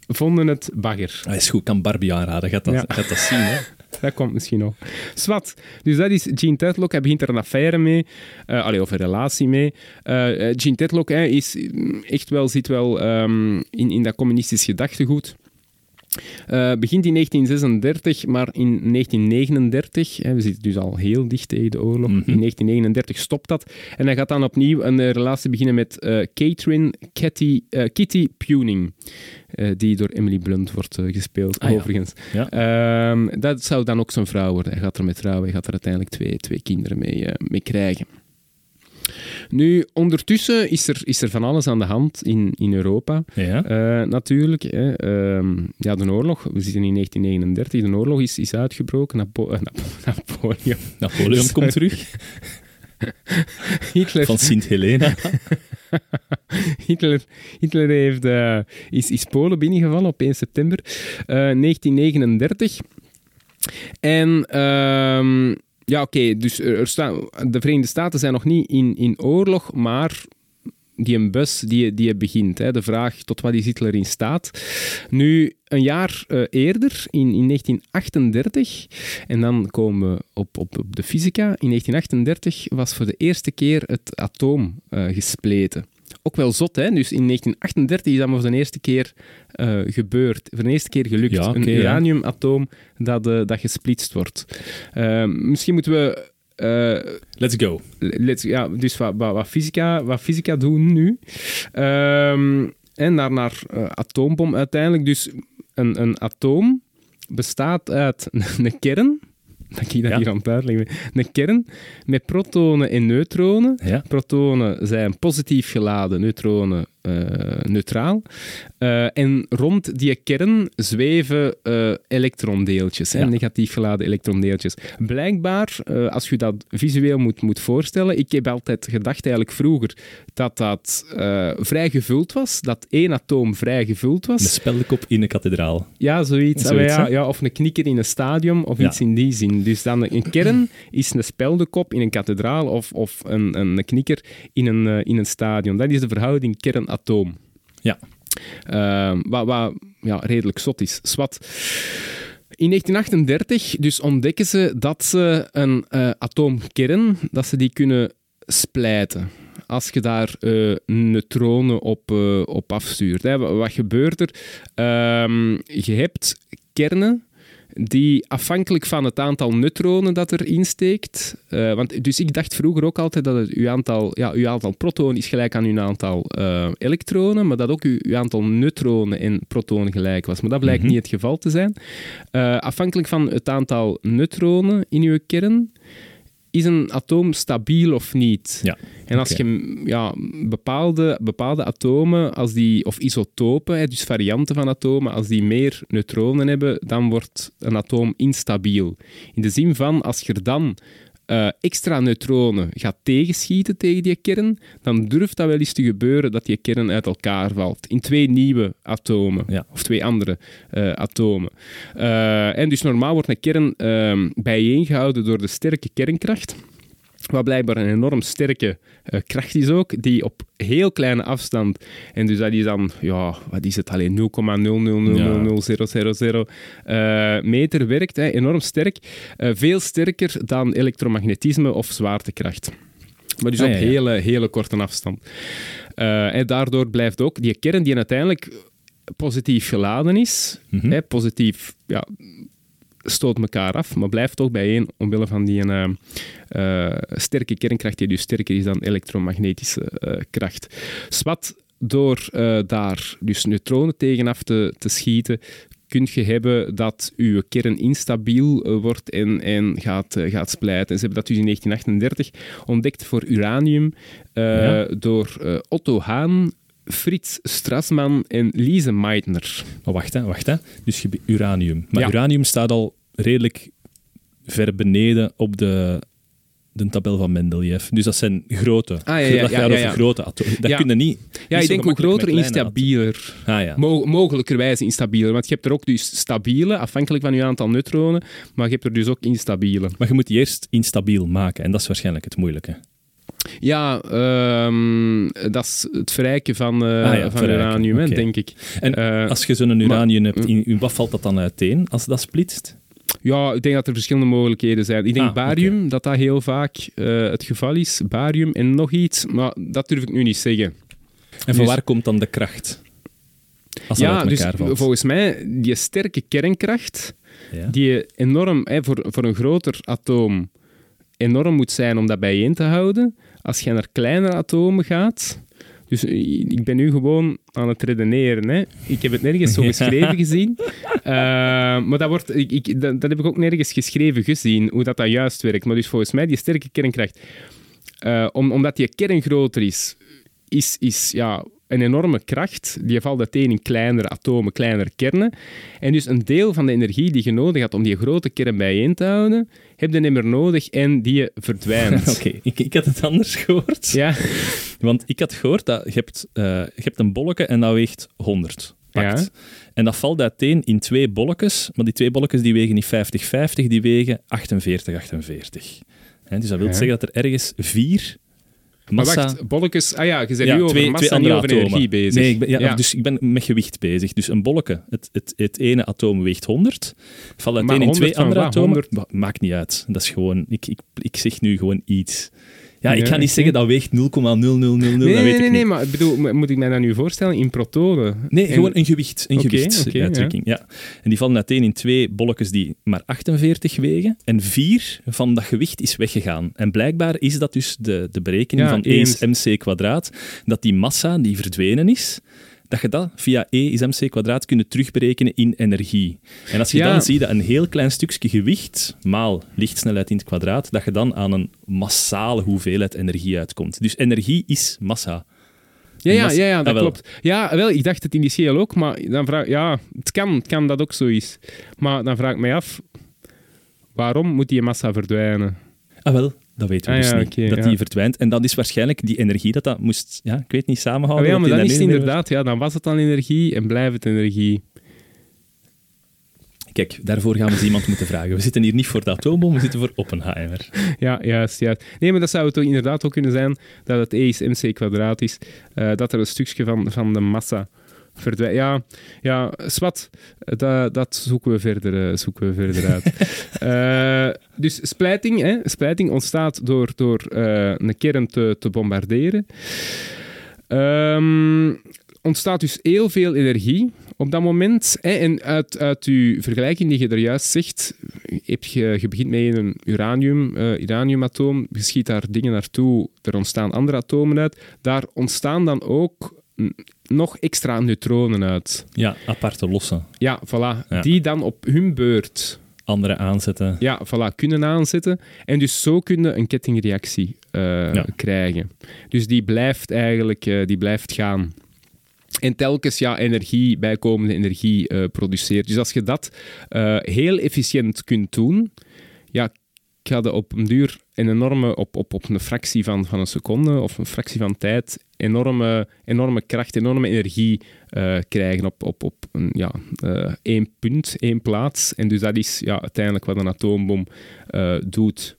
vonden het bagger. Hij is goed, kan Barbie aanraden. Gaat dat, Ja. gaat dat zien, hè? Dat komt misschien nog. Swat. Dus dat is Jean Tedlock. Hij begint er een affaire mee. eh allee, of een relatie mee. Eh, eh, Jean Tedlock hè, is mm, echt wel, zit wel ehm, in, in dat communistisch gedachtegoed. Eh, begint in 1936, maar in 1939, hè, we zitten dus al heel dicht tegen de oorlog, Mhm. in 1939 stopt dat. En hij gaat dan opnieuw een eh, relatie beginnen met eh, Catherine Kitty, Kitty Puning, die door Emily Blunt wordt gespeeld, Ah, overigens. Ja. Ehm, dat zou dan ook zijn vrouw worden. Hij gaat er met trouwen, hij gaat er uiteindelijk twee, twee kinderen mee, mee krijgen. Nu, ondertussen is er, is er van alles aan de hand in, in Europa. Ja. Eh, natuurlijk. Hè. Ehm, ja, de oorlog. We zitten in 1939. De oorlog is, is uitgebroken. Napo eh, Napo- Napoleon. Napoleon Sorry. komt terug, Hitler, van Sint Helena. Hitler, Hitler heeft, eh, is, is Polen binnengevallen op 1 september eh, 1939. En ehm, ja, oké, dus er, staan, de Verenigde Staten zijn nog niet in, in oorlog, maar die een bus die, die begint. Hè, de vraag tot wat is Hitler in staat. Nu, een jaar eh, eerder, in, in 1938, en dan komen we op, op, op de fysica. In 1938 was voor de eerste keer het atoom eh, gespleten. Ook wel zot, hè? Dus in 1938 is dat maar voor de eerste keer eh, gebeurd. Voor de eerste keer gelukt. Ja, een ja. uraniumatoom dat, eh, dat gesplitst wordt. Eh, misschien moeten we... eh, Let's go. let's, ja, dus wat, wat, wat, fysica, wat fysica doen nu. Ehm, en naar, naar atoombom uiteindelijk. Dus een, een atoom bestaat uit een kern. Dat ik dat Ja. hier aan het uitleggen. Een kern met protonen en neutronen. Ja. Protonen zijn positief geladen, neutronen neutraal. Eh, en rond die kern zweven eh, elektrondeeltjes, hè, negatief geladen elektrondeeltjes. Blijkbaar, eh, als je dat visueel moet, moet voorstellen, ik heb altijd gedacht eigenlijk vroeger dat dat eh, vrij gevuld was, dat één atoom vrij gevuld was. Een speldenkop in een kathedraal. Ja, zoiets. Zoiets, Ah, ja, ja, of een knikker in een stadion, of Ja. iets in die zin. Dus dan een kern is een speldekop in een kathedraal of, of een, een knikker in een, eh, in een stadion. Dat is de verhouding kern-atoom. Ja. Ehm, wat wat ja, redelijk zot is. Swat. In 1938 dus ontdekken ze dat ze een eh, atoomkern, dat ze die kunnen splijten. Als je daar eh, neutronen op, eh, op afstuurt. Hè. Wat, wat gebeurt er? Ehm, je hebt kernen die afhankelijk van het aantal neutronen dat erin steekt. Uh, want, dus ik dacht vroeger ook altijd dat het uw aantal, ja, uw aantal protonen is gelijk aan uw aantal uh, elektronen, maar dat ook uw, uw, aantal neutronen en protonen gelijk was. Maar dat blijkt mm -hmm. niet het geval te zijn. Uh, afhankelijk van het aantal neutronen in uw kern is een atoom stabiel of niet? Ja. En als okay. je ja, bepaalde, bepaalde atomen, als die, of isotopen, dus varianten van atomen, als die meer neutronen hebben, dan wordt een atoom instabiel. In de zin van, als je er dan uh, extra neutronen gaat tegenschieten tegen die kern, dan durft dat wel eens te gebeuren dat die kern uit elkaar valt. In twee nieuwe atomen, ja. of twee andere uh, atomen. Uh, en dus normaal wordt een kern bijeengehouden door de sterke kernkracht. Wat blijkbaar een enorm sterke uh, kracht is ook, die op heel kleine afstand, en dus dat is dan, ja, wat is het alleen, 0,0000000 uh, meter werkt, hè, enorm sterk. Uh, veel sterker dan elektromagnetisme of zwaartekracht. Maar dus Ah, op hele, hele korte afstand. Uh, en daardoor blijft ook die kern die uiteindelijk positief geladen is, Mhm. hè, positief, ja, stoot elkaar af, maar blijft toch bijeen omwille van die uh, uh, sterke kernkracht die dus sterker is dan elektromagnetische uh, kracht. Swat, door daar dus neutronen tegenaf te, te schieten, kun je hebben dat je kern instabiel uh, wordt en, en gaat, uh, gaat splijten. En ze hebben dat dus in 1938 ontdekt voor uranium uh, Ja. door Otto Hahn, Frits Strassmann en Lise Meitner. Maar wacht, hè, wacht. Hè. Dus je hebt uranium. Maar Ja. uranium staat al redelijk ver beneden op de, de tabel van Mendeleev. Dus dat zijn grote. Ah, ja, ja, dat gaat over grote atomen. Dat Ja. kun je niet... Ja, ik denk hoe groter, instabieler. Ah ja. Mo mogelijkerwijs instabieler. Want je hebt er ook dus stabiele, afhankelijk van je aantal neutronen, maar je hebt er dus ook instabiele. Maar je moet die eerst instabiel maken. En dat is waarschijnlijk het moeilijke. Ja, ehm, dat is het verrijken van, eh, Ah ja, van verrijken, uranium, denk ik. En Eh, als je zo'n uranium hebt, in, in wat valt dat dan uiteen als dat splitst? Ja, ik denk dat er verschillende mogelijkheden zijn. Ik denk Ah, barium, dat dat heel vaak eh, het geval is. Barium en nog iets, maar dat durf ik nu niet zeggen. En van Dus- waar komt dan de kracht? Als dat ja, dus valt. volgens mij, die sterke kernkracht, Ja. die enorm, hè, voor, voor een groter atoom, enorm moet zijn om dat bijeen te houden. Als je naar kleinere atomen gaat... Dus ik ben nu gewoon aan het redeneren. Hè. Ik heb het nergens zo geschreven gezien. Uh, maar dat, wordt, ik, ik, dat, dat heb ik ook nergens geschreven gezien, hoe dat, dat juist werkt. Maar dus volgens mij, die sterke kernkracht... Uh, om, omdat die kern groter is, is, is ja, een enorme kracht. Die valt uiteen in kleinere atomen, kleinere kernen. En dus een deel van de energie die je nodig had om die grote kern bijeen te houden, heb je niet meer nodig en die verdwijnt. Oké, ik, ik had het anders gehoord. Ja, Want ik had gehoord dat je hebt, eh, je hebt een bolletje en dat weegt 100. Pakt. Ja. En dat valt uiteen in twee bolletjes, maar die twee bolletjes die wegen niet 50-50, die wegen 48-48. Hè, dus dat wil Ja. zeggen dat er ergens vier maar massa... wacht, bolletjes... Ah ja, je bent Ja, nu over twee, massa twee niet over atomen. energie bezig. Nee, ik ben, ja, Ja. dus ik ben met gewicht bezig. Dus een bolletje, het, het, het ene atoom weegt 100, valt uiteen Maar in twee 100 van andere atomen. 100? Ma- Maakt niet uit. Dat is gewoon... Ik, ik, ik zeg nu gewoon iets. Ja, ik ga niet zeggen dat weegt 0,0000, dat Nee, weet nee, ik nee, niet. nee, maar bedoel, mo- moet ik mij dat nu voorstellen in protonen? Nee, gewoon een gewicht. Een gewicht. Ja. En die vallen uiteen in twee bolletjes die maar 48 wegen. En vier van dat gewicht is weggegaan. En blijkbaar is dat dus de, de berekening van E is eens. mc kwadraat. Dat die massa die verdwenen is, dat je dat via E is mc kwadraat kunnen terugberekenen in energie. En als je Ja. dan ziet dat een heel klein stukje gewicht maal lichtsnelheid in het kwadraat, dat je dan aan een massale hoeveelheid energie uitkomt. Dus energie is massa. Ja, ja, ja, ja, Ah, dat klopt. Ja, wel, ik dacht het initieel ook, maar dan vraag ja, het kan, het kan dat ook zo is. Maar dan vraag ik mij af, waarom moet die massa verdwijnen? Ah, wel, dat weten we Ah, dus ja, niet. dat ja. die verdwijnt. En dat is waarschijnlijk die energie dat dat moest, ja, ik weet niet, samenhouden. ja, maar dat dan is het inderdaad, ja, dan was het dan energie en blijft het energie. Kijk, daarvoor gaan we eens iemand moeten vragen. We zitten hier niet voor de atoombom, we zitten voor Oppenheimer. Ja, juist, juist. Nee, maar dat zou het toch inderdaad ook kunnen zijn dat het E is mc kwadraat is, eh, dat er een stukje van, van de massa verdwijnt. Ja, ja, swat, dat, dat zoeken we verder, eh, zoeken we verder uit. Eh, dus splijting, hè, splijting ontstaat door, door eh, een kern te, te bombarderen. Ehm, ontstaat dus heel veel energie, op dat moment, hè, en uit, uit uw vergelijking die je er juist zegt, heb je, je begint met een uranium, uh, uraniumatoom, je schiet daar dingen naartoe, er ontstaan andere atomen uit. Daar ontstaan dan ook nog extra neutronen uit. Ja, aparte losse. Ja, voilà. Die dan op hun beurt... Andere aanzetten. Ja, voilà, kunnen aanzetten. En dus zo kunnen een kettingreactie uh, krijgen. Dus die blijft eigenlijk uh, die blijft gaan. En telkens ja, energie, bijkomende energie uh, produceert. Dus als je dat heel efficiënt kunt doen, ja, ga je op een duur een enorme, op, op, op een fractie van, van een seconde of een fractie van tijd, enorme, enorme kracht, enorme energie uh, krijgen op, op, op een, ja, uh, één punt, één plaats. En dus dat is ja, uiteindelijk wat een atoombom uh, doet.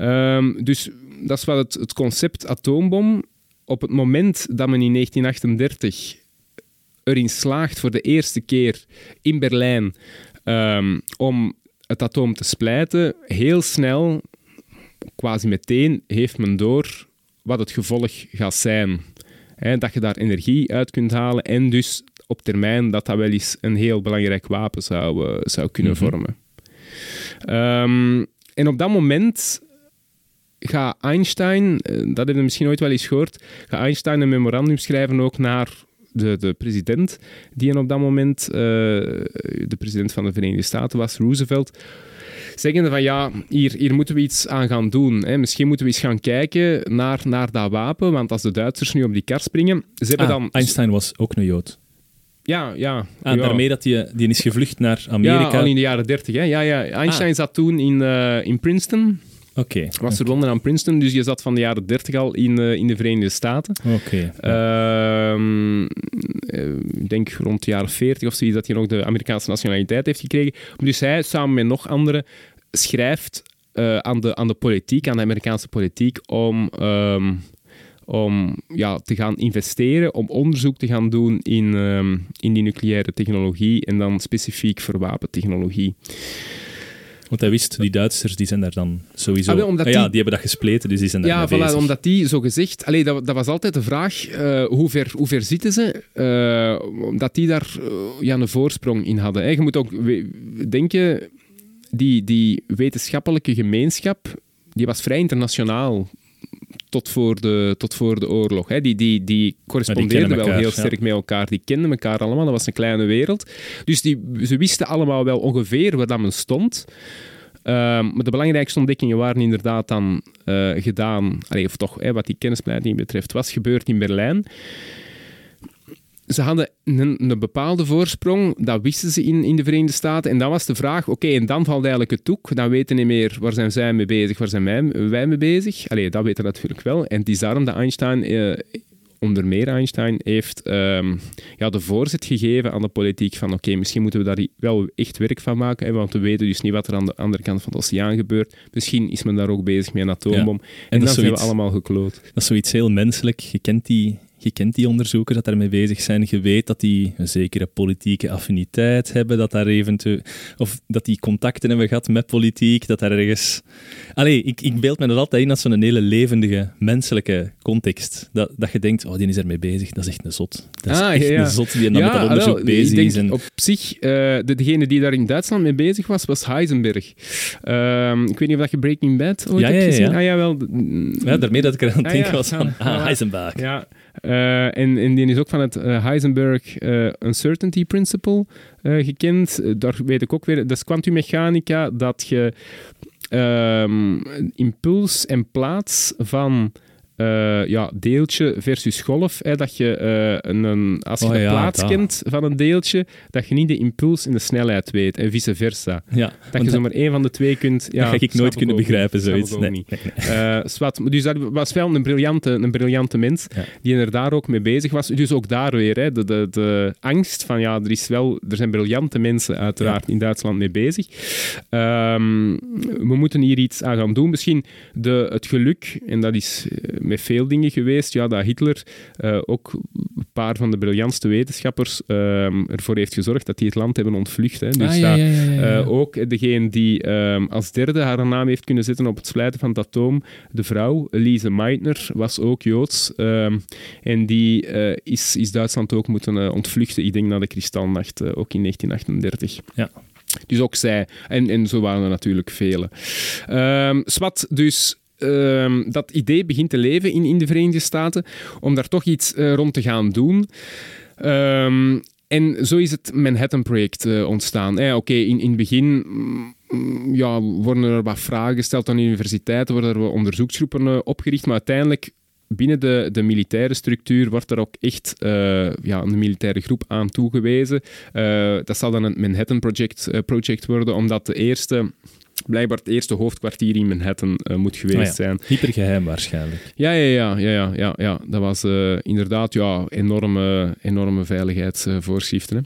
Um, dus dat is wat het, het concept atoombom. Op het moment dat men in 1938 erin slaagt voor de eerste keer in Berlijn um, om het atoom te splijten, heel snel, quasi meteen, heeft men door wat het gevolg gaat zijn. dat je daar energie uit kunt halen en dus op termijn dat dat wel eens een heel belangrijk wapen zou, uh, zou kunnen mhm. vormen. Um, en op dat moment gaat Einstein, eh, dat hebben we misschien ooit wel eens gehoord, gaat Einstein een memorandum schrijven ook naar de, de president, die op dat moment uh, de president van de Verenigde Staten was, Roosevelt, zeggende van ja, hier, hier moeten we iets aan gaan doen. Hè. Misschien moeten we eens gaan kijken naar, naar dat wapen, want als de Duitsers nu op die kar springen... Ze hebben ah, dan... Einstein was ook een Jood. Ja, ja. Ah, ja. Daarmee dat die, die is gevlucht naar Amerika. Ja, al in de jaren dertig. Ja, ja. Einstein ah. zat toen in, uh, in Princeton. Oké. Okay, was verbonden aan Princeton, dus je zat van de jaren 30 al in, uh, in de Verenigde Staten. Oké. Okay. Uh, ik denk rond de jaren 40 of zoiets dat hij nog de Amerikaanse nationaliteit heeft gekregen. Dus hij, samen met nog anderen, schrijft uh, aan, de, aan de politiek, aan de Amerikaanse politiek, om, um, om ja, te gaan investeren, om onderzoek te gaan doen in, um, in die nucleaire technologie en dan specifiek voor wapentechnologie. Want hij wist, die Duitsers die zijn daar dan sowieso... Ah, omdat ah, ja, die... hebben dat gespleten, dus die zijn daar Ja, voilà, bezig. omdat die, zo gezegd... Allee, dat, dat was altijd de vraag, uh, hoe, ver, hoe ver zitten ze? Uh, omdat die daar uh, ja, een voorsprong in hadden. Hè. Je moet ook denken, die, die wetenschappelijke gemeenschap, die was vrij internationaal tot voor de, tot voor de oorlog. Hè. Die, die, die correspondeerden wel heel sterk met elkaar. Die kenden elkaar allemaal. Dat was een kleine wereld. Dus die, ze wisten allemaal wel ongeveer waar dat men stond. Uh, maar de belangrijkste ontdekkingen waren inderdaad dan uh, gedaan, allee, of toch hè, wat die kennispleiting betreft, was gebeurd in Berlijn ze hadden een, een, bepaalde voorsprong, dat wisten ze in, in de Verenigde Staten. En dan was de vraag, oké, en dan valt eigenlijk het toek. Dan weten niet meer, waar zijn zij mee bezig, waar zijn wij, wij mee bezig? Allee, dat weten natuurlijk wel. En het is daarom dat Einstein, eh, onder meer Einstein, heeft ehm, ja, de voorzet gegeven aan de politiek van, oké, misschien moeten we daar wel echt werk van maken, hè, want we weten dus niet wat er aan de andere kant van de oceaan gebeurt. Misschien is men daar ook bezig met een atoombom. En, en dan zijn we allemaal gekloot. Dat is zoiets heel menselijk. Je kent die je kent die onderzoekers dat daarmee bezig zijn. Je weet dat die een zekere politieke affiniteit hebben, dat daar eventueel, of dat die contacten hebben gehad met politiek, dat daar ergens... Allee, ik, ik beeld me dat altijd in als zo'n hele levendige, menselijke context. Dat, dat je denkt, oh, die is ermee bezig, dat is echt een zot. Dat is ah, echt een zot die dan met dat onderzoek bezig is. En... Op zich, uh, degene die daar in Duitsland mee bezig was, was Heisenberg. Uh, ik weet niet of dat je Breaking Bad ooit ja, hebt gezien. Ja. Ah, ja, wel. ja, daarmee dat ik er aan het denken was van ah, Heisenberg. Ja, uh, en, die is ook van het uh, Heisenberg uh, Uncertainty Principle gekend. daar weet ik ook weer, dat is kwantummechanica, dat je um, impuls en plaats van uh, ja, deeltje versus golf. Hè, dat je, uh, een, als je oh, de ja, plaats dat. kent van een deeltje, dat je niet de impuls en de snelheid weet en vice versa. Ja, dat je zomaar één van de twee kunt... Ja, dat ga ik nooit kunnen begrijpen, zoiets. Nee. Niet. Uh, zwart, dus dat was wel een briljante, een briljante mens ja. die er daar ook mee bezig was. Dus ook daar weer, hè, de, de, de angst van ja, er, is wel, er zijn briljante mensen uiteraard in Duitsland mee bezig. Um, we moeten hier iets aan gaan doen. Misschien de, het geluk, en dat is met veel dingen geweest. Ja, dat Hitler uh, ook paar van de briljantste wetenschappers ehm, ervoor heeft gezorgd dat die het land hebben ontvlucht. Hè. Dus Ah, ja, ja, ja, eh, ook degene die ehm, als derde haar naam heeft kunnen zetten op het sluiten van het atoom, de vrouw, Lise Meitner, was ook Joods. ehm, en die eh, is, is Duitsland ook moeten eh, ontvluchten, ik denk naar de Kristalnacht, eh, ook in 1938. Ja. Dus ook zij. En, en zo waren er natuurlijk vele. Ehm Swat, dus ehm, dat idee begint te leven in, in de Verenigde Staten om daar toch iets eh, rond te gaan doen. Ehm, en zo is het Manhattan-project eh, ontstaan. Eh, Oké, in, in het begin mm, ja, worden er wat vragen gesteld aan universiteiten, worden er onderzoeksgroepen eh, opgericht, maar uiteindelijk binnen de, de militaire structuur wordt er ook echt eh, ja, een militaire groep aan toegewezen. Eh, dat zal dan het Manhattan Project, project worden, omdat de eerste, blijkbaar het eerste hoofdkwartier in Manhattan eh, moet geweest Ah ja. zijn. Hypergeheim waarschijnlijk. Ja, ja, ja, ja, ja, ja, ja. dat was eh, inderdaad ja, enorme, enorme veiligheidsvoorschriften. hè.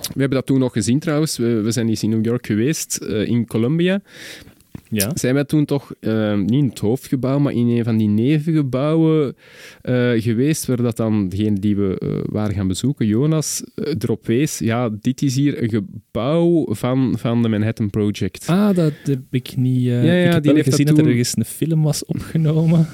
We hebben dat toen nog gezien trouwens. We, we zijn eens in New York geweest, eh, in Columbia. Ja. Zijn wij toen toch eh, niet in het hoofdgebouw, maar in een van die nevengebouwen eh, geweest, waar dat dan degene die we eh, waren gaan bezoeken, Jonas, eh, erop wees. Ja, dit is hier een gebouw van, van de Manhattan Project. Ah, dat heb ik niet... Ja, ja, ik heb die heeft dat gezien dat, er ergens een film was opgenomen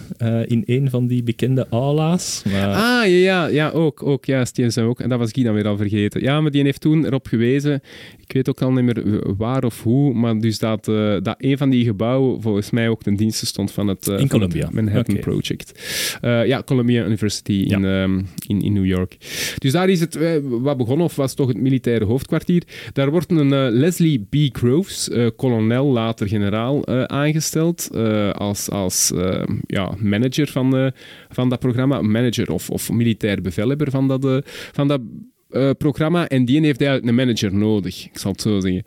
in een van die bekende aula's. Maar Ah, ja, ja, ja ook, ook, juist, die zijn ook. En dat was Guy dan weer al vergeten. Ja, maar die heeft toen erop gewezen, ik weet ook al niet meer waar of hoe, maar dus dat, eh, dat een van die gebouwen volgens mij ook ten dienste stond van het, eh, In van het. Manhattan. Project. Eh, ja, Columbia University in, ehm, in, in New York. Dus daar is het, wat begonnen, of was toch het militaire hoofdkwartier. Daar wordt een Leslie B. Groves, kolonel, later generaal, aangesteld als, als eh, ja, manager van, van dat programma. Manager of, of militair bevelhebber van dat, van dat eh, programma. En die heeft eigenlijk een manager nodig, ik zal het zo zeggen.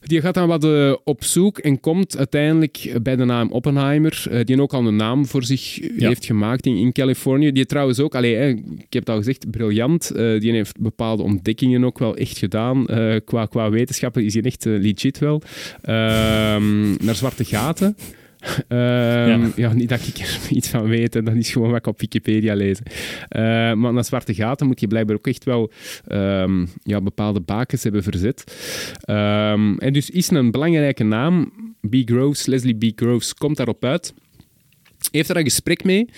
Die gaat dan wat eh, op zoek en komt uiteindelijk bij de naam Oppenheimer, eh, die ook al een naam voor zich Ja. heeft gemaakt in, in Californië. Die trouwens ook, allee, hè, ik heb het al gezegd, briljant. Die heeft bepaalde ontdekkingen ook wel echt gedaan. Qua, qua wetenschappen is hij echt legit wel. Ehm, naar zwarte gaten. Ehm, ja. niet dat ik er iets van weet, dat is gewoon wat ik op Wikipedia lees. Eh, maar naar zwarte gaten moet je blijkbaar ook echt wel ehm, ja, bepaalde bakens hebben verzet. En dus is een belangrijke naam. B. Groves, Leslie B. Groves, komt daarop uit. Heeft er een gesprek mee.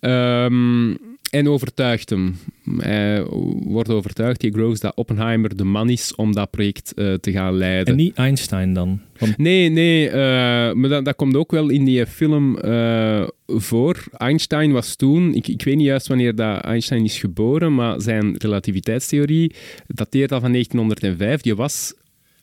Ehm, en overtuigt hem. Hij wordt overtuigd, die Groves, dat Oppenheimer de man is om dat project eh, te gaan leiden. en niet Einstein dan. Want Nee, nee, eh, maar dat, dat komt ook wel in die film eh, voor. Einstein was toen, ik, ik weet niet juist wanneer dat Einstein is geboren, maar zijn relativiteitstheorie dateert al van 1905. Die was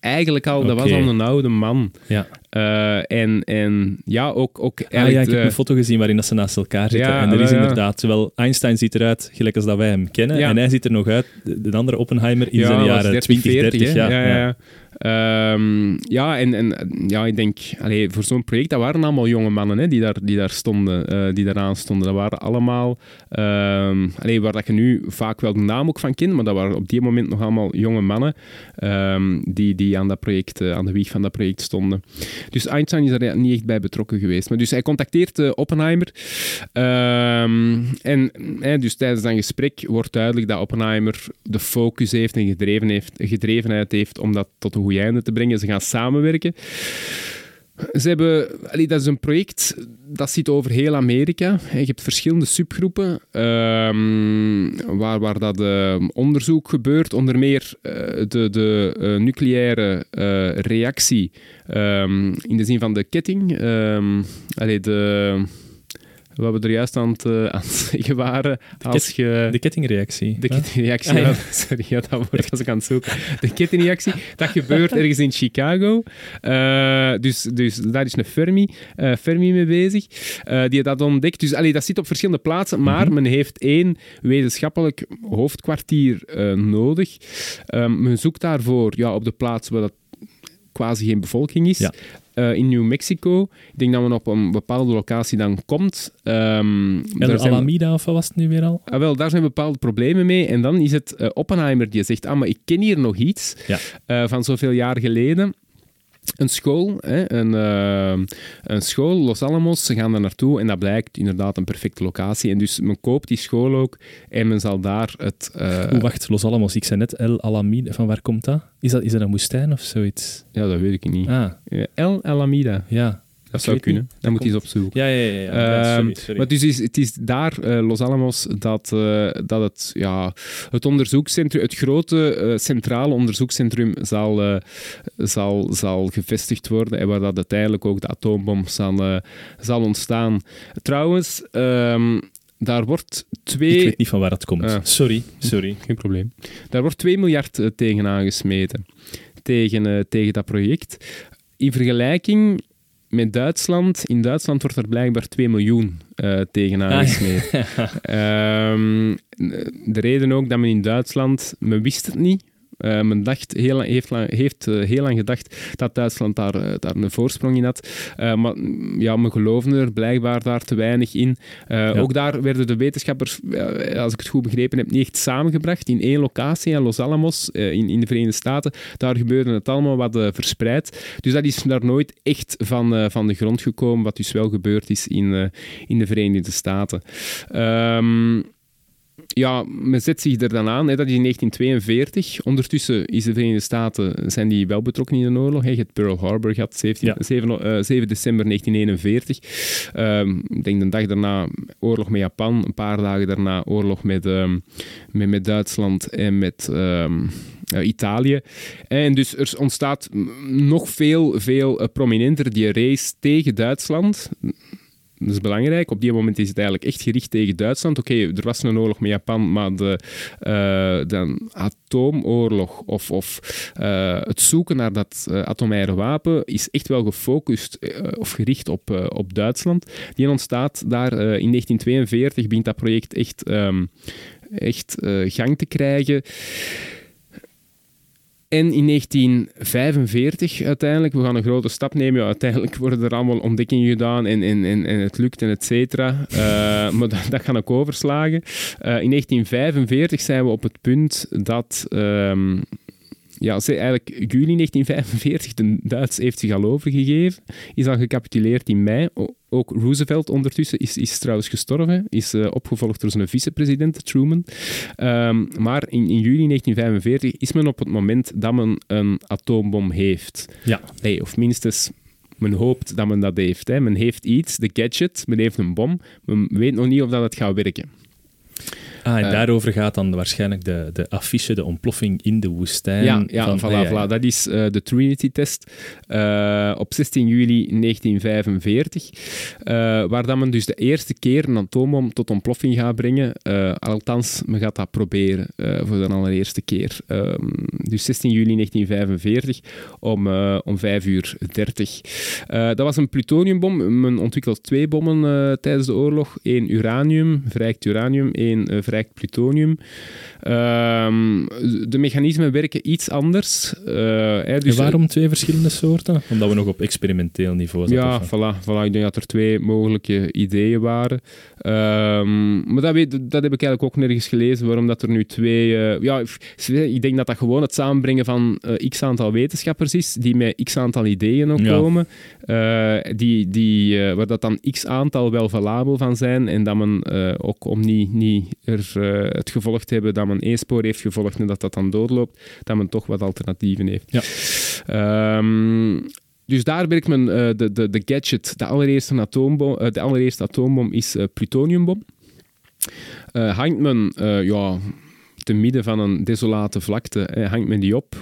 eigenlijk al, dat was al een oude man. ja. Eh, en, en ja, ook, ook Ah, ja, ik heb een foto gezien waarin dat ze naast elkaar zitten. Ja, en er is inderdaad, terwijl Einstein ziet eruit gelijk als dat wij hem kennen. Ja. En hij ziet er nog uit, de, de andere Oppenheimer, in zijn jaren 30, 20, 30. 40, hè. ja, ja, Ehm, ja, en, en ja, ik denk, allee, voor zo'n project, dat waren allemaal jonge mannen hè, die, daar, die daar stonden, eh, die daaraan stonden. Dat waren allemaal, allee, waar dat je nu vaak wel de naam ook van kent, maar dat waren op die moment nog allemaal jonge mannen ehm, die, die aan, dat project, eh, aan de wieg van dat project stonden. Dus Einstein is er niet echt bij betrokken geweest. Maar dus hij contacteert eh, Oppenheimer. En dus tijdens dat gesprek wordt duidelijk dat Oppenheimer de focus heeft en gedreven heeft, gedrevenheid heeft om dat tot een goed einde te brengen. Ze gaan samenwerken. Ze hebben, dat is een project dat zit over heel Amerika. Je hebt verschillende subgroepen ehm, waar, waar dat eh, onderzoek gebeurt. Onder meer eh, de, de eh, nucleaire eh, reactie ehm, in de zin van de ketting. Ehm allee, de, wat we er juist aan het, eh, aan het zeggen waren. Als je, De kettingreactie. de kettingreactie, Ah, ja. ja, sorry, ja, dat woord was ik aan het zoeken. De kettingreactie, dat gebeurt ergens in Chicago. Eh, dus, dus daar is een Fermi, eh, Fermi mee bezig, die dat ontdekt. Dus allee, dat zit op verschillende plaatsen, maar Mhm. men heeft één wetenschappelijk hoofdkwartier nodig. Ehm, men zoekt daarvoor ja, op de plaats waar dat quasi geen bevolking is. Ja. Eh, in New Mexico. Ik denk dat men op een bepaalde locatie dan komt. Ehm, El daar zijn- Alameda, of wat was het nu weer al? Ah, wel, daar zijn bepaalde problemen mee. En dan is het eh, Oppenheimer die zegt, ah, maar ik ken hier nog iets Ja. eh, van zoveel jaar geleden. Een school, hè, een, uh, een school, Los Alamos, ze gaan daar naartoe en dat blijkt inderdaad een perfecte locatie. En dus men koopt die school ook en men zal daar het... Uh... Oeh, wacht, Los Alamos, ik zei net El Alamida, van waar komt dat? Is dat, is dat een woestijn of zoiets? Ja, dat weet ik niet. Ah. El Alamida. Ja. Dat zou kunnen. Dan moet hij eens opzoeken. Ja, ja, ja. ja. Um, sorry, sorry. Maar dus is, het is daar, uh, Los Alamos, dat, uh, dat het, ja, het onderzoekscentrum, het grote uh, centrale onderzoekscentrum zal, zal, zal gevestigd worden en waar dat uiteindelijk ook de atoombom zal, zal ontstaan. Trouwens, um, daar wordt twee... Ik weet niet van waar dat komt. sorry, sorry. Geen probleem. Daar wordt 2 miljard tegenaan gesmeten. Tegen, tegen dat project. In vergelijking met Duitsland, in Duitsland wordt er blijkbaar 2 miljoen uh, tegenaan gesmeten. um, de reden ook dat men in Duitsland, men wist het niet, uh, men dacht heel, heeft, lang, heeft uh, heel lang gedacht dat Duitsland daar, uh, daar een voorsprong in had. maar ja, men geloofde er blijkbaar daar te weinig in. Ja. Ook daar werden de wetenschappers, als ik het goed begrepen heb, niet echt samengebracht in één locatie, in Los Alamos, in, in de Verenigde Staten. Daar gebeurde het allemaal wat verspreid. Dus dat is daar nooit echt van, van de grond gekomen, wat dus wel gebeurd is in, in de Verenigde Staten. Um, ja, men zet zich er dan aan. Hè, dat is in 1942. Ondertussen is de Verenigde Staten, zijn die wel betrokken in de oorlog. Hè. Je hebt Pearl Harbor gehad, 17, ja. 7, uh, 7, december 1941. Um, ik denk de dag daarna oorlog met Japan. Een paar dagen daarna oorlog met, um, met, met Duitsland en met... Um, uh, Italië. En dus er ontstaat nog veel, veel uh, prominenter die race tegen Duitsland. Dat is belangrijk. Op die moment is het eigenlijk echt gericht tegen Duitsland. Oké, er was een oorlog met Japan, maar de, de atoomoorlog of, of uh, het zoeken naar dat uh, atomaire wapen is echt wel gefocust of gericht op, op Duitsland. Die ontstaat daar in 1942, begint dat project echt, um, echt gang te krijgen. En in 1945 uiteindelijk, we gaan een grote stap nemen. Ja, uiteindelijk worden er allemaal ontdekkingen gedaan en, het lukt en et cetera. Uh, maar dat, dat gaan ik overslagen. Uh, in 1945 zijn we op het punt dat... Um, ja, eigenlijk juli 1945, de Duits heeft zich al overgegeven, is al gecapituleerd in mei. Ook Roosevelt ondertussen is, is trouwens gestorven, is uh, opgevolgd door zijn vicepresident Truman. Um, maar in, in, juli 1945 is men op het moment dat men een atoombom heeft. Ja. Nee, of minstens men hoopt dat men dat heeft. Hè. Men heeft iets, de gadget, men heeft een bom, men weet nog niet of dat het gaat werken. Ah, en uh, daarover gaat dan waarschijnlijk de, de affiche, de ontploffing in de woestijn. Ja, ja, van, voilà, voilà. dat is uh, de Trinity-test uh, op 16 juli 1945, waar dan men dus de eerste keer een atoombom tot ontploffing gaat brengen. althans, men gaat dat proberen voor de allereerste keer. Um, dus 16 juli 1945 om, om 5 uur 30. dat was een plutoniumbom. Men ontwikkelt twee bommen tijdens de oorlog. Eén uranium, verrijkt uranium, één verrijkt plutonium. Um, de mechanismen werken iets anders. Uh, hè, dus en waarom twee verschillende soorten? Omdat we nog op experimenteel niveau zijn. Ja, voilà, voilà. Ik denk dat er twee mogelijke ideeën waren. Um, maar dat, weet, dat heb ik eigenlijk ook nergens gelezen, waarom dat er nu twee... Uh, ja, ik denk dat dat gewoon het samenbrengen van uh, x aantal wetenschappers is, die met x aantal ideeën ook ja. komen, die, die, waar dat dan x aantal wel valabel van zijn, en dat men ook om niet, niet er het gevolgd hebben dat men één spoor heeft gevolgd en dat dat dan doodloopt, dat men toch wat alternatieven heeft. Ja. Um, dus daar werkt men uh, de, de, de gadget, de allereerste atoombom, uh, de allereerste atoombom is plutoniumbom. hangt men ja, te midden van een desolate vlakte, hangt men die op.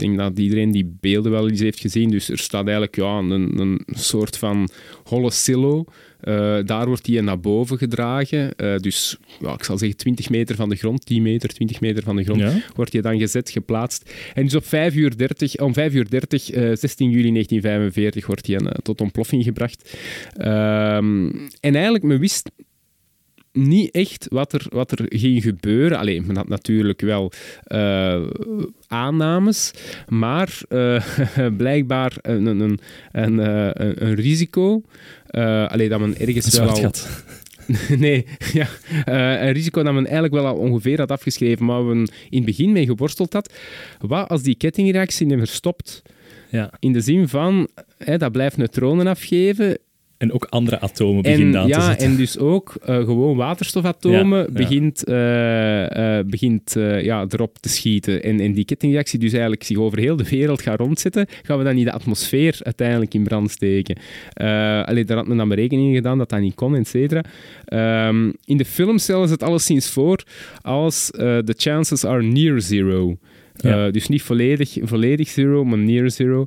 Ik denk dat iedereen die beelden wel eens heeft gezien. Dus er staat eigenlijk ja, een, een soort van holle silo. Uh, daar wordt die naar boven gedragen. Uh, dus ja, ik zal zeggen 20 meter van de grond, 10 meter, 20 meter van de grond, ja. wordt die dan gezet, geplaatst. En dus op 5 uur 30, om 5 uur 30, uh, 16 juli 1945, wordt die tot ontploffing gebracht. Um, en eigenlijk, men wist niet echt wat er, wat er ging gebeuren. Alleen, men had natuurlijk wel uh, aannames, maar uh, blijkbaar een, een, een, een, een risico. Uh, allee, dat men ergens wel al... nee, ja. Een risico dat men eigenlijk wel al ongeveer had afgeschreven, maar we in het begin mee geworsteld had. Wat als die kettingreactie never stopt? Ja. In de zin van, hè, dat blijft neutronen afgeven. En ook andere atomen beginnen En, aan te ja, zetten. en dus ook eh, gewoon waterstofatomen Ja, ja. begint, eh, eh, begint ja, erop te schieten. En, en die kettingreactie dus eigenlijk zich over heel de wereld gaat rondzetten, gaan we dan in de atmosfeer uiteindelijk in brand steken. Eh allee, daar had men dan berekeningen gedaan dat dat niet kon, et cetera. Ehm, in de film stellen ze het alleszins voor als the chances are near zero. Eh, dus niet volledig, volledig zero, maar near zero.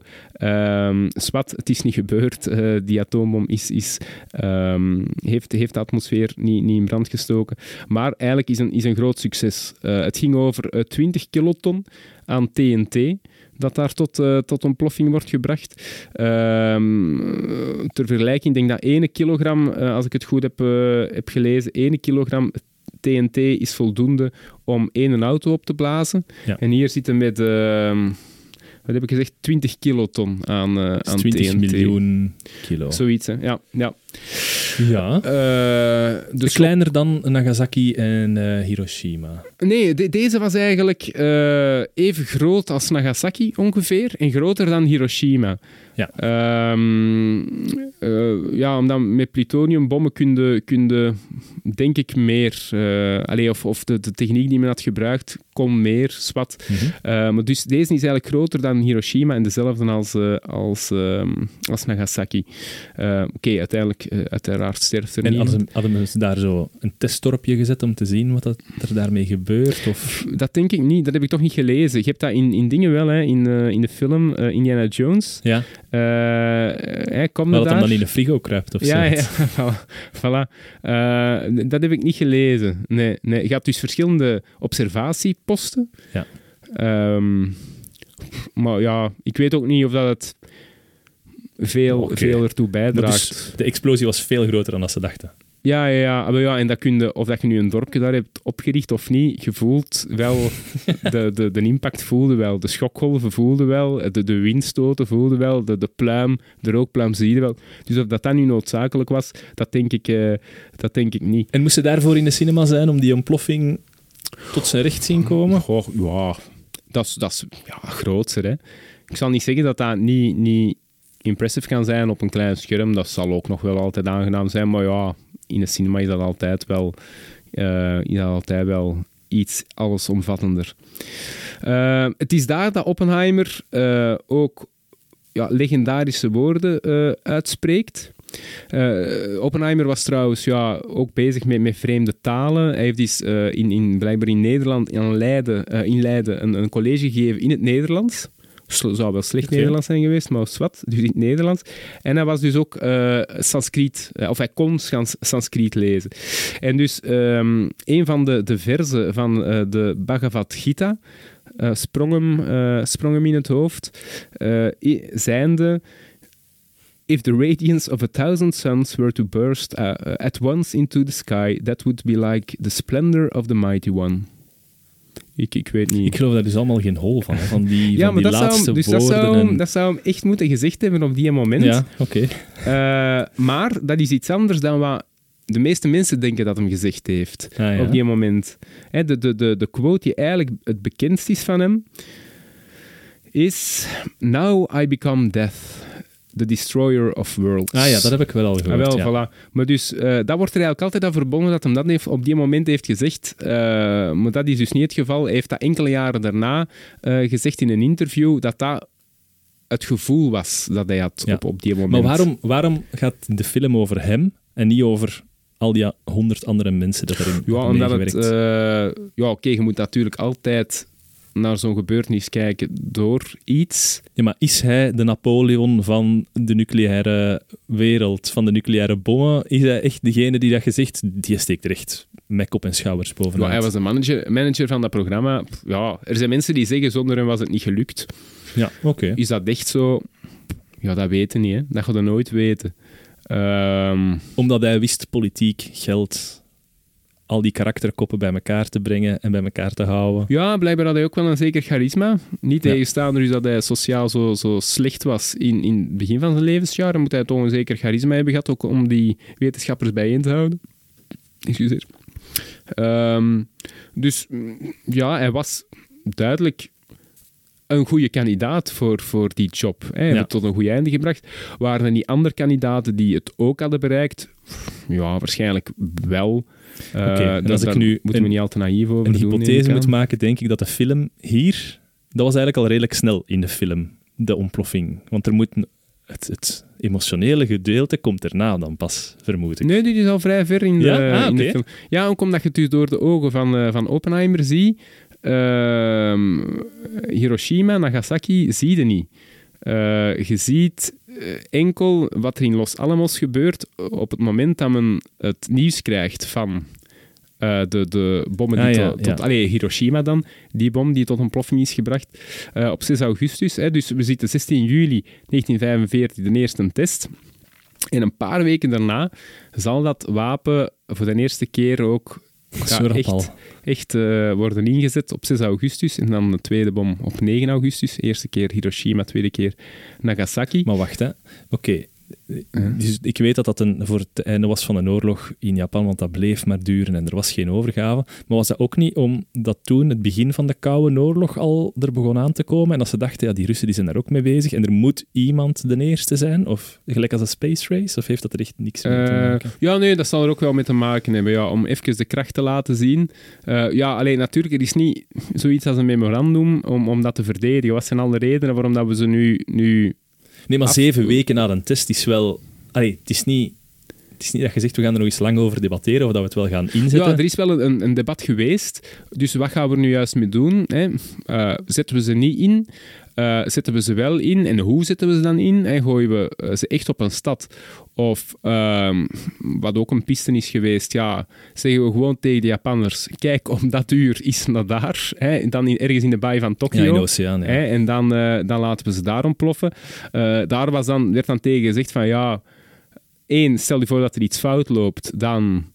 Zwart, het is niet gebeurd. Eh, die atoombom is, is, ehm, heeft, heeft de atmosfeer niet, niet in brand gestoken. Maar eigenlijk is een, is een groot succes. Eh, het ging over eh, 20 kiloton aan TNT dat daar tot, tot ontploffing wordt gebracht. Ehm, ter vergelijking, denk dat 1 kilogram, als ik het goed heb, heb gelezen, 1 kilogram TNT is voldoende om één auto op te blazen. Ja. En hier zitten met, ehm, wat heb ik gezegd, 20 kiloton aan, is aan 20 TNT. miljoen kilo. Zoiets, hè. Ja, ja. Ja. Eh, dus Kleiner dan Nagasaki en eh, Hiroshima. Nee, de- deze was eigenlijk even groot als Nagasaki ongeveer en groter dan Hiroshima. Ja. Ehm, eh, ja, omdat met plutoniumbommen kun je, kun je, denk ik meer, allee, of, of de, de techniek die men had gebruikt kon meer, zwart. Mhm. Eh, maar dus deze is eigenlijk groter dan Hiroshima en dezelfde als, als, als Nagasaki. Oké, uiteindelijk, uiteraard sterft er En niemand. hadden ze, hadden ze daar zo een testdorpje gezet om te zien wat dat er daarmee gebeurt? Of... Dat denk ik niet, dat heb ik toch niet gelezen. Je hebt dat in, in dingen wel, hè, in, in de film Indiana Jones. Ja, Maar dat hem dan in een frigo kruipt of ja, zo. ja, voilà. Eh, dat heb ik niet gelezen. Nee, nee. Je hebt dus verschillende observatieposten. Ja. Ehm, maar ja, ik weet ook niet of dat het veel, veel ertoe Maar bijdraagt. dus de explosie was veel groter dan als ze dachten. Ja, ja, ja. Maar ja en dat kun je, of dat je nu een dorpje daar hebt opgericht of niet, je voelt wel, de, de, de impact voelde wel, de schokgolven voelde wel, de, de windstoten voelde wel, de, de pluim, de rookpluim zie je wel. Dus of dat dan nu noodzakelijk was, dat denk ik, eh, dat denk ik niet. En moest ze daarvoor in de cinema zijn om die ontploffing tot zijn recht zien komen? Goh, ja, dat is, dat is ja, grootser. Hè. Ik zal niet zeggen dat dat niet, niet impressive kan zijn op een klein scherm. Dat zal ook nog wel altijd aangenaam zijn. Maar ja, in een cinema is dat altijd wel, dat altijd wel iets allesomvattender. Eh, het is daar dat Oppenheimer eh, ook ja, legendarische woorden uitspreekt. Oppenheimer was trouwens ja, ook bezig met, met vreemde talen. Hij heeft dus, in, in, blijkbaar in Nederland, in Leiden, in Leiden een, een college gegeven in het Nederlands. Zou wel slecht. Nederlands zijn geweest, maar wat, dus in het Nederlands. En hij was dus ook eh Sanskriet, eh, of hij kon Sans- Sanskriet lezen. En dus ehm, een van de, de verzen van eh, de Bhagavad Gita sprong, hem, sprong hem in het hoofd, zijnde... If the radiance of a thousand suns were to burst uh, uh, at once into the sky, that would be like the splendor of the mighty one. Ik, ik weet niet. Ik geloof daar dus allemaal geen hol van, hè, van die, ja, van maar die dat zou, laatste hem- dus dat, zou, en- dat zou hem echt moeten gezegd hebben op die moment. Ja, oké. Eh, maar dat is iets anders dan wat de meeste mensen denken dat hem gezegd heeft Ah, ja. op die moment. Hè, de, de, de, de quote die eigenlijk het bekendst is van hem is Now I become death, the destroyer of worlds. Ah ja, dat heb ik wel al Ah, gehoord. wel, ja. voilà. Maar dus, eh, dat wordt er eigenlijk altijd aan verbonden dat hem dat heeft, op die moment heeft gezegd. Eh, maar dat is dus niet het geval. Hij heeft dat enkele jaren daarna eh, gezegd in een interview, dat dat het gevoel was dat hij had Ja. op, op die moment. Maar waarom, waarom gaat de film over hem en niet over al die honderd andere mensen dat erin Ja, omdat het... eh, ja, oké, je moet natuurlijk altijd naar zo'n gebeurtenis kijken door iets. Ja, maar is hij de Napoleon van de nucleaire wereld, van de nucleaire bommen? Is hij echt degene die dat gezegd, die steekt er echt met kop en schouders Ja, bovenuit? hij was de manager, manager van dat programma. Ja, er zijn mensen die zeggen, zonder hem was het niet gelukt. Ja, oké. Is dat echt zo? Ja, dat weten niet, hè. Dat ga je nooit weten. Ehm, Omdat hij wist politiek, geld, al die karakterkoppen bij elkaar te brengen en bij elkaar te houden. ja, blijkbaar had hij ook wel een zeker charisma. Niet Ja. tegenstaande dus dat hij sociaal zo, zo slecht was in, in het begin van zijn levensjaren, moet hij toch een zeker charisma hebben gehad, ook om die wetenschappers bijeen te houden. Excuseer. Ehm, dus mm, ja, hij was duidelijk een goede kandidaat voor, voor die job. Hè, Ja. het tot een goed einde gebracht. Waren er niet andere kandidaten die het ook hadden bereikt? Ja, waarschijnlijk wel. Eh, Oké, en dat- als ik daar nu moeten een- we niet al te naïef over een doen. hypothese moet maken, denk ik dat de film hier... Dat was eigenlijk al redelijk snel in de film, de ontploffing. Want er moet... Het, het emotionele gedeelte komt erna dan pas, vermoed ik. Nee, dit is al vrij ver in de, Ja? Ah, in de oké. film. Ja, ook omdat je het dus door de ogen van, eh, van Oppenheimer ziet. Ehm, Hiroshima, Nagasaki, zie je niet. Eh, je ziet enkel wat er in Los Alamos gebeurt op het moment dat men het nieuws krijgt van eh, de, de bommen die Ah, ja, tot... ja. tot allee, Hiroshima dan, die bom die tot ontploffing is gebracht eh, op 6 augustus. Hè, dus we zitten 16 juli 1945, de eerste test. En een paar weken daarna zal dat wapen voor de eerste keer ook ja, echt, echt eh, worden ingezet op 6 augustus. En dan de tweede bom op 9 augustus. Eerste keer Hiroshima, tweede keer Nagasaki. Maar wacht, hè. Oké. Dus ik weet dat dat een, voor het einde was van een oorlog in Japan, want dat bleef maar duren en er was geen overgave. Maar was dat ook niet omdat toen het begin van de Koude Oorlog al er begon aan te komen en dat ze dachten, ja, die Russen die zijn daar ook mee bezig en er moet iemand de eerste zijn? Of gelijk als een space race? Of heeft dat er echt niks mee te Eh, maken? ja, nee, dat zal er ook wel mee te maken hebben. Ja, om even de kracht te laten zien. Eh, ja, alleen natuurlijk, er is niet zoiets als een memorandum om, om dat te verdedigen. Wat zijn alle redenen waarom dat we ze nu... nu Nee, maar zeven weken na een test is wel... Allee, het is niet... Het is niet dat je zegt, we gaan er nog eens lang over debatteren of dat we het wel gaan inzetten. ja, er is wel een, een debat geweest. Dus wat gaan we er nu juist mee doen? Hè? Eh, zetten we ze niet in? Eh, zetten we ze wel in? En hoe zetten we ze dan in? Hè? Gooien we eh, ze echt op een stad? Of, ehm, wat ook een piste is geweest, ja, zeggen we gewoon tegen de Japanners, kijk, om dat uur is naar daar. Hè? Dan in, ergens in de baai van Tokio. Ja, in de oceaan, ja. Hè, en dan, eh, dan laten we ze daar ontploffen. Eh, daar was dan, werd dan tegen gezegd van ja, één, stel je voor dat er iets fout loopt, dan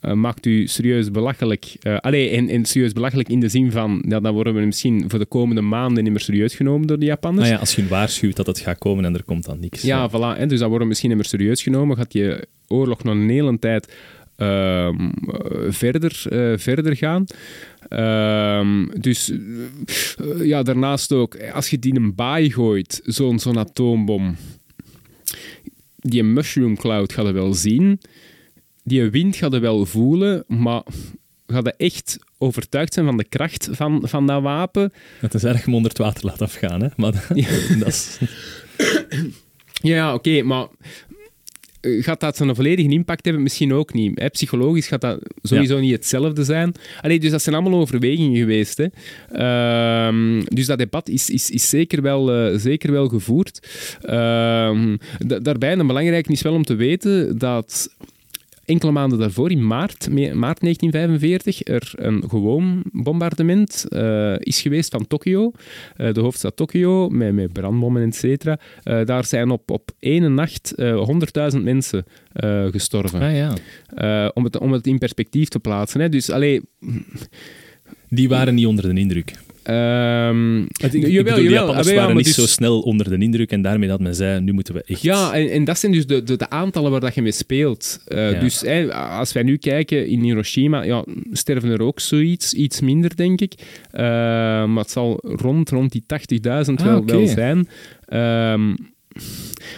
eh, maakt u serieus belachelijk. Eh allee, en, en serieus belachelijk in de zin van, ja, dan worden we misschien voor de komende maanden niet meer serieus genomen door de Japanners. Ah ja, als je waarschuwt dat het gaat komen en er komt dan niks. Ja, voilà. Hè, dus dan worden we misschien niet meer serieus genomen. Gaat je oorlog nog een hele tijd ehm, eh, verder, verder gaan. Ehm, dus ja, daarnaast ook, als je die in een baai gooit, zo'n zo'n atoombom, die mushroom cloud gaat je wel zien. Die wind gaat je wel voelen, maar gaat je echt overtuigd zijn van de kracht van, van dat wapen? Het is erg onder het water laten afgaan, hè. Maar dat is... Ja, oké, maar eh, gaat dat zo'n volledige impact hebben? Misschien ook niet. Hè? Psychologisch gaat dat sowieso niet hetzelfde zijn. Allee, dus dat zijn allemaal overwegingen geweest. Hè? Ehm, dus dat debat is, is, is zeker, wel, eh, zeker wel gevoerd. Da- daarbij, en belangrijk is wel om te weten dat enkele maanden daarvoor, in maart, maart 1945, er een gewoon bombardement eh, is geweest van Tokio, eh, de hoofdstad Tokio, met, met brandbommen, et cetera. Eh, daar zijn op, op één nacht eh 100.000 mensen gestorven. Ah ja. Om, het, om het in perspectief te plaatsen. Hè. Dus, allee, Die waren niet onder de indruk. Ehm, Ik, ik jawel, bedoel. Japanners Ah, ja, waren niet dus- zo snel onder de indruk en daarmee dat men zei, nu moeten we echt... Ja, en, en dat zijn dus de, de, de aantallen waar dat je mee speelt. Eh, Ja. Dus als wij nu kijken in Hiroshima, ja, sterven er ook zoiets, iets minder denk ik. Eh, maar het zal rond, rond die 80.000 Ah, wel, wel zijn. Ehm,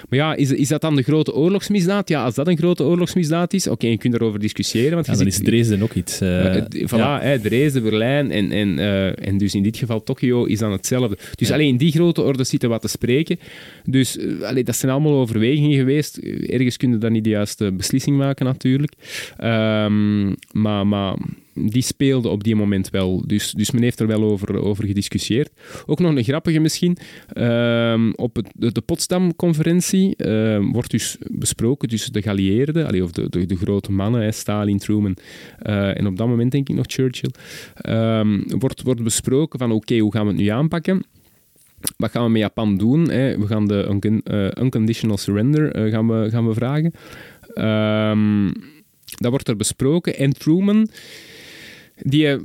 maar ja, is, is dat dan de grote oorlogsmisdaad? Ja, als dat een grote oorlogsmisdaad is, oké, je kunt erover discussiëren. Want Ja, dan ziet- is Dresden ook iets... het- voilà, ja. hè, Dresden, Berlijn en, en, eh, en dus in dit geval Tokio is dan hetzelfde. Dus Ja. alleen in die grote orde zitten wat te spreken. Dus allee, dat zijn allemaal overwegingen geweest. Ergens kun je dan niet de juiste beslissing maken natuurlijk. Ehm, maar, maar die speelde op die moment wel. Dus, dus men heeft er wel over, over gediscussieerd. Ook nog een grappige misschien. Ehm, op het, de, Potsdam-conferentie ehm, wordt dus besproken tussen de geallieerden, allee, of de, de, grote mannen, Stalin, Truman eh, en op dat moment denk ik nog Churchill, ehm, wordt, wordt besproken van oké, hoe gaan we het nu aanpakken? Wat gaan we met Japan doen? Hè? We gaan de eh, unconditional surrender eh, gaan we, gaan we vragen. Dat wordt er besproken. En Truman, die eh,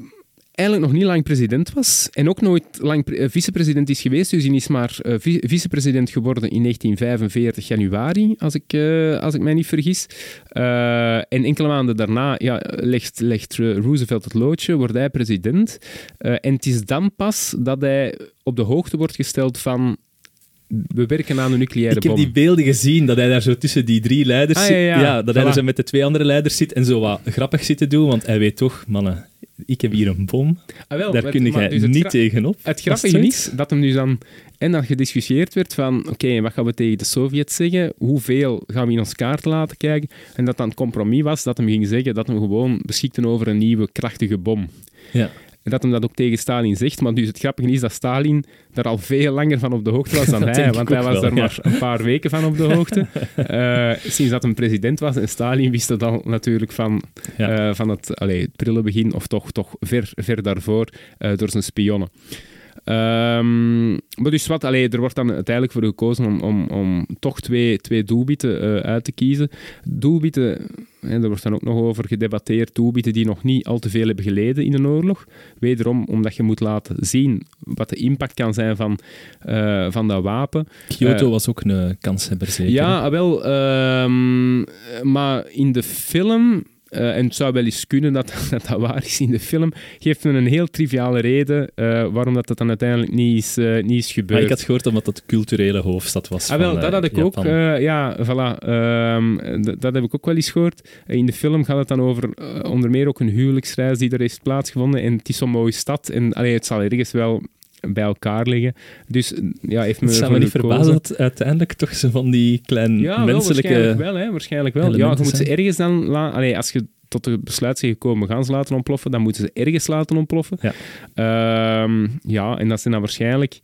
eigenlijk nog niet lang president was en ook nooit lang eh, vicepresident is geweest. Dus hij is maar eh, vi- vicepresident geworden in 1945 januari, als ik, als ik mij niet vergis. En enkele maanden daarna ja, legt, legt Roosevelt het loodje, wordt hij president. En het is dan pas dat hij op de hoogte wordt gesteld van we werken aan een nucleaire Ik heb bom. die beelden gezien, dat hij daar zo tussen die drie leiders Ah, zit. ja, ja. dat hij er zo met de twee andere leiders zit en zo wat grappig zit te doen, want hij weet toch, mannen, ik heb hier een bom, Ah, wel, daar kun jij dus niet tegenop. Het grappige is dat hem dus dan... En dat gediscussieerd werd van... Oké, wat gaan we tegen de Sovjets zeggen? Hoeveel gaan we in ons kaart laten kijken? En dat dan het compromis was dat hem ging zeggen dat we gewoon beschikten over een nieuwe krachtige bom. Ja. En dat hem dat ook tegen Stalin zegt. Maar dus het grappige is dat Stalin daar al veel langer van op de hoogte was dan Dat hij. Want hij was wel, daar ja. maar een paar weken van op de hoogte. Eh, sinds dat hij president was. En Stalin wist het al natuurlijk van, Ja. eh, van het, allee, het prille begin. Of toch, toch ver, ver daarvoor eh, door zijn spionnen. Ehm, maar dus wat, allee, er wordt dan uiteindelijk voor gekozen om, om, om toch twee, twee doelwitten eh, uit te kiezen. Doelwitten, hè, er wordt dan ook nog over gedebatteerd, doelwitten die nog niet al te veel hebben geleden in een oorlog. Wederom omdat je moet laten zien wat de impact kan zijn van, eh, van dat wapen. Kyoto Eh, was ook een kanshebber, zeker. Ja, ah, wel. ehm, maar in de film, eh, en het zou wel eens kunnen dat, dat dat waar is in de film, geeft men een heel triviale reden eh, waarom dat, dat dan uiteindelijk niet is, eh, niet is Maar gebeurd. ik had gehoord omdat dat de culturele hoofdstad was Ah, wel, van, dat had ik ook. Japan. ja, voilà. ehm, dat heb ik ook wel eens gehoord. In de film gaat het dan over onder meer ook een huwelijksreis die er heeft plaatsgevonden. En het is zo'n mooie stad. En allee, het zal ergens wel bij elkaar liggen. Dus ja, heeft Het zou me niet verbazen dat uiteindelijk toch zo van die klein Ja, wel, menselijke... waarschijnlijk wel. Hè, waarschijnlijk wel. Ja, je moet ze ergens dan... Allee, als je tot de besluit zijn gekomen, gaan ze laten ontploffen, dan moeten ze ergens laten ontploffen. Ja. Ehm, ja, en dat zijn dan waarschijnlijk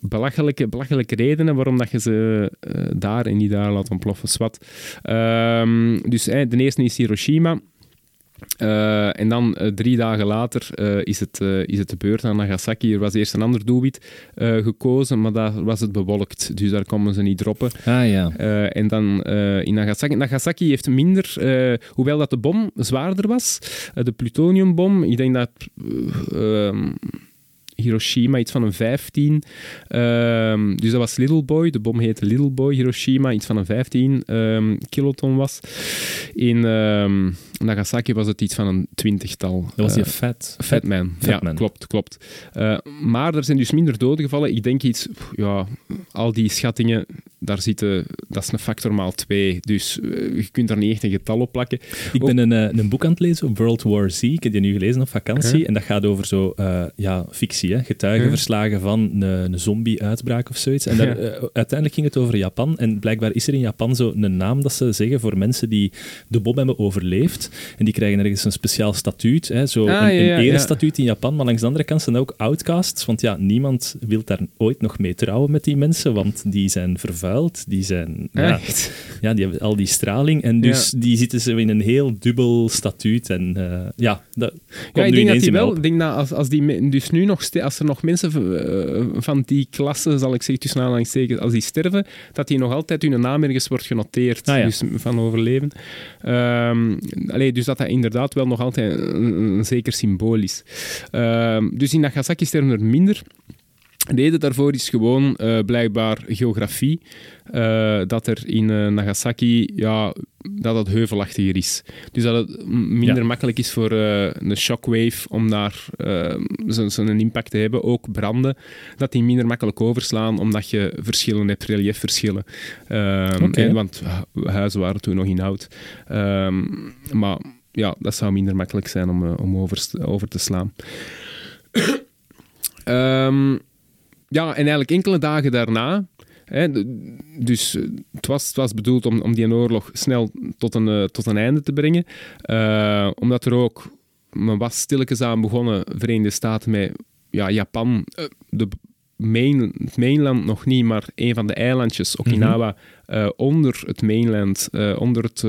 belachelijke, belachelijke redenen waarom dat je ze eh, daar en niet daar laat ontploffen. Swat. Ehm, dus de eerste is Hiroshima. Eh, en dan eh, drie dagen later eh, is, het, is het de beurt aan Nagasaki. Er was eerst een ander doelwit gekozen, maar daar was het bewolkt. Dus daar konden ze niet droppen. Ah ja. En dan in Nagasaki. Nagasaki heeft minder, hoewel dat de bom zwaarder was, de plutoniumbom, ik denk dat eh, ehm, Hiroshima iets van een 15. ehm, dus dat was Little Boy. De bom heette Little Boy. Hiroshima iets van een 15 ehm, kiloton was. In ehm, Nagasaki was het iets van een twintigtal. Dat was die Eh, vet. Fat Man. Fat ja, Man. klopt, klopt. Eh, maar er zijn dus minder doden gevallen. Ik denk iets, ja, al die schattingen, daar zitten, dat is een factor maal twee. Dus eh, je kunt daar niet echt een getal op plakken. Ik ben een, een boek aan het lezen, World War Z. Ik heb die nu gelezen op vakantie. En dat gaat over zo, ja, fictie, hè? getuigenverslagen van een, een zombie-uitbraak of zoiets. En daar, Ja. eh, uiteindelijk ging het over Japan. En blijkbaar is er in Japan zo een naam dat ze zeggen voor mensen die de bom hebben overleefd. En die krijgen ergens een speciaal statuut, hè? zo Ah, een, ja, een ja, ja. erestatuut in Japan. Maar langs de andere kant zijn dat ook outcasts. Want ja, niemand wil daar ooit nog mee trouwen met die mensen, want die zijn vervuild. Die zijn... Ja, Echt? ja, die hebben al die straling en dus die zitten zo in een heel dubbel statuut. En eh, ja, dat komt Ja, ik nu denk dat ineens in wel, ik denk dat als, als die dus nu nog, als er nog mensen eh, van die klasse, zal ik zeggen tussen aanhalingstekens, als die sterven, dat die nog altijd hun naam ergens wordt genoteerd, Ah, ja. dus van overleven. Allee, dus dat dat inderdaad wel nog altijd een, een zeker symbool is. Ehm, dus in Nagasaki sterven er minder. De reden daarvoor is gewoon eh, blijkbaar geografie. Eh, dat er in eh, Nagasaki ja, dat het heuvelachtiger is. Dus dat het minder Ja. makkelijk is voor een shockwave om daar zo- zo'n impact te hebben. Ook branden, dat die minder makkelijk overslaan, omdat je verschillen hebt, reliefverschillen. Ehm, Oké. en- want hu- huizen waren toen nog in hout. Ehm, maar ja, dat zou minder makkelijk zijn om, om over, over te slaan. Ehm, ja, en eigenlijk enkele dagen daarna. Dus eh, het was, het was bedoeld om, om die oorlog snel tot een, eh, tot een einde te brengen. Eh, omdat er ook. Men was stilletjes aan begonnen, Verenigde Staten, met ja, Japan. de main, het mainland nog niet, maar een van de eilandjes, Okinawa, eh, onder het mainland, onder het.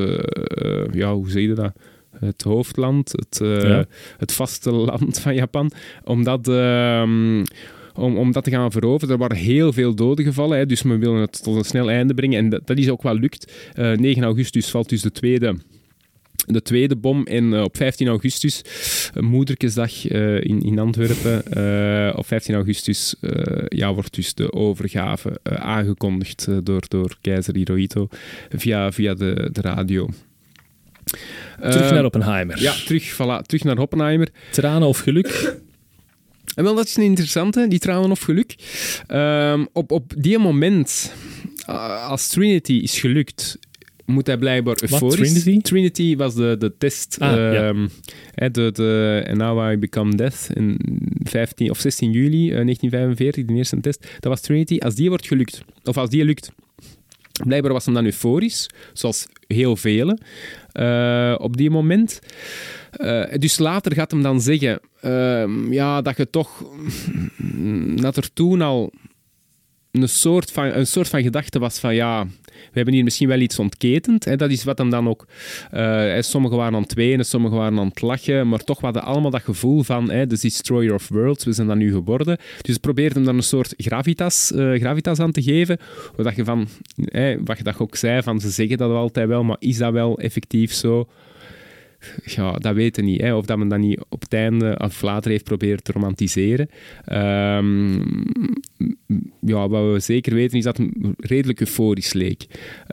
ja, hoe zeg je dat? Het hoofdland, het, eh, Ja. het vasteland van Japan. Omdat. ehm, om, om dat te gaan veroveren. Er waren heel veel doden gevallen, hè, dus we willen het tot een snel einde brengen. En dat, dat is ook wel lukt. Eh, 9 augustus valt dus de tweede de tweede bom. En eh, op 15 augustus, uh, Moederkesdag uh, in, in Antwerpen, op 15 augustus ja, wordt dus de overgave aangekondigd door, door keizer Hirohito via, via de, de radio. Terug naar Oppenheimer. Ja, terug, voilà, terug naar Oppenheimer. Tranen of geluk? En wel, dat is een interessante, die tranen of geluk. Uh, op, op die moment, als Trinity is gelukt, moet hij blijkbaar euforisch... Trinity? Trinity was de, de test. Ah, ja. um, de, de And Now I Become Death in 15 of 16 juli uh, 1945, de eerste test. Dat was Trinity. Als die wordt gelukt, of als die lukt, blijkbaar was hem dan euforisch, zoals heel velen uh, op die moment. Uh, dus later gaat hem dan zeggen uh, ja, dat je toch... dat er toen al een soort van, een soort van gedachte was van ja, we hebben hier misschien wel iets ontketend. Hè. Dat is wat hem dan ook... Uh, sommigen waren aan het wenen, sommigen waren aan het lachen, maar toch hadden allemaal dat gevoel van hè, de destroyer of worlds, we zijn dat nu geworden. Dus probeerde hem dan een soort gravitas, uh, gravitas aan te geven. Wat je, van, hè, wat je dat ook zei, van ze zeggen dat altijd wel, maar is dat wel effectief zo? ja, dat weten we niet. Hè. Of dat men dat niet op het einde of later heeft proberen te romantiseren. Um, ja, wat we zeker weten is dat het redelijk euforisch leek.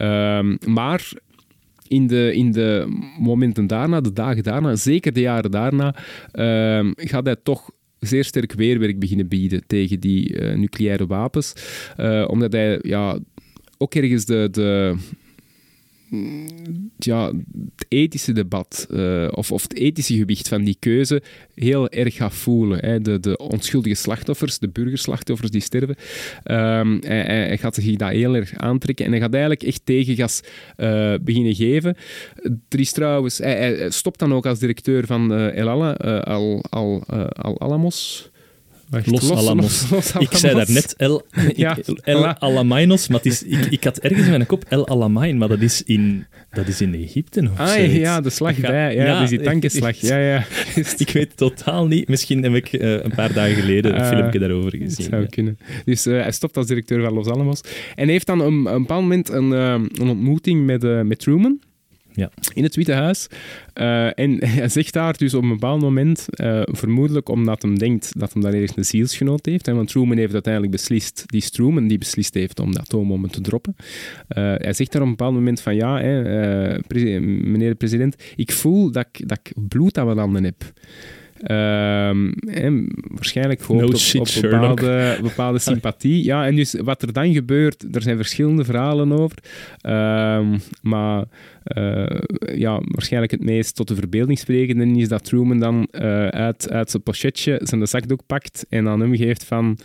Um, maar in de, in de momenten daarna, de dagen daarna, zeker de jaren daarna, um, gaat hij toch zeer sterk weerwerk beginnen bieden tegen die uh, nucleaire wapens. Uh, omdat hij ja, ook ergens de, de, ja, het ethische debat uh, of, of het ethische gewicht van die keuze heel erg gaat voelen. Hè. De, de onschuldige slachtoffers, de burgerslachtoffers die sterven, um, hij, gaat zich dat heel erg aantrekken en hij gaat eigenlijk echt tegengas uh, beginnen geven. Er is trouwens, hij, stopt dan ook als directeur van uh, El Al, Al, Al Alamos. Wacht, Los, los, Alamos. Los, Los, Ik zei daar net El, ja, El voilà. Alaminos, maar is, ik, ik had ergens in mijn kop El Alamein, maar dat is in, dat is in Egypte of Ah ja, de slag bij. Ja, ja, dus die tankenslag. Ja, ja. ik weet totaal niet. Misschien heb ik uh, een paar dagen geleden een uh, filmpje daarover gezien. Dat zou ja. kunnen. Dus uh, hij stopt als directeur van Los Alamos. En heeft dan een, een bepaald moment een, een ontmoeting met, met Truman. Ja. In het Witte Huis. Uh, en hij zegt daar dus op een bepaald moment, uh, vermoedelijk omdat hij denkt dat hij daar ergens een zielsgenoot heeft. Want Truman heeft uiteindelijk beslist, die Truman die beslist heeft om de atoombommen te droppen. Uh, hij zegt daar op een bepaald moment van ja, hè, meneer de president, ik voel dat ik, dat ik bloed aan mijn handen heb. Um, en waarschijnlijk gehoopt no op, op bepaalde, bepaalde sympathie. Ja, en dus wat er dan gebeurt, er zijn verschillende verhalen over. Um, maar uh, ja, waarschijnlijk het meest tot de verbeelding sprekende is dat Truman dan uh, uit, uit zijn pochetje zijn zakdoek pakt en aan hem geeft van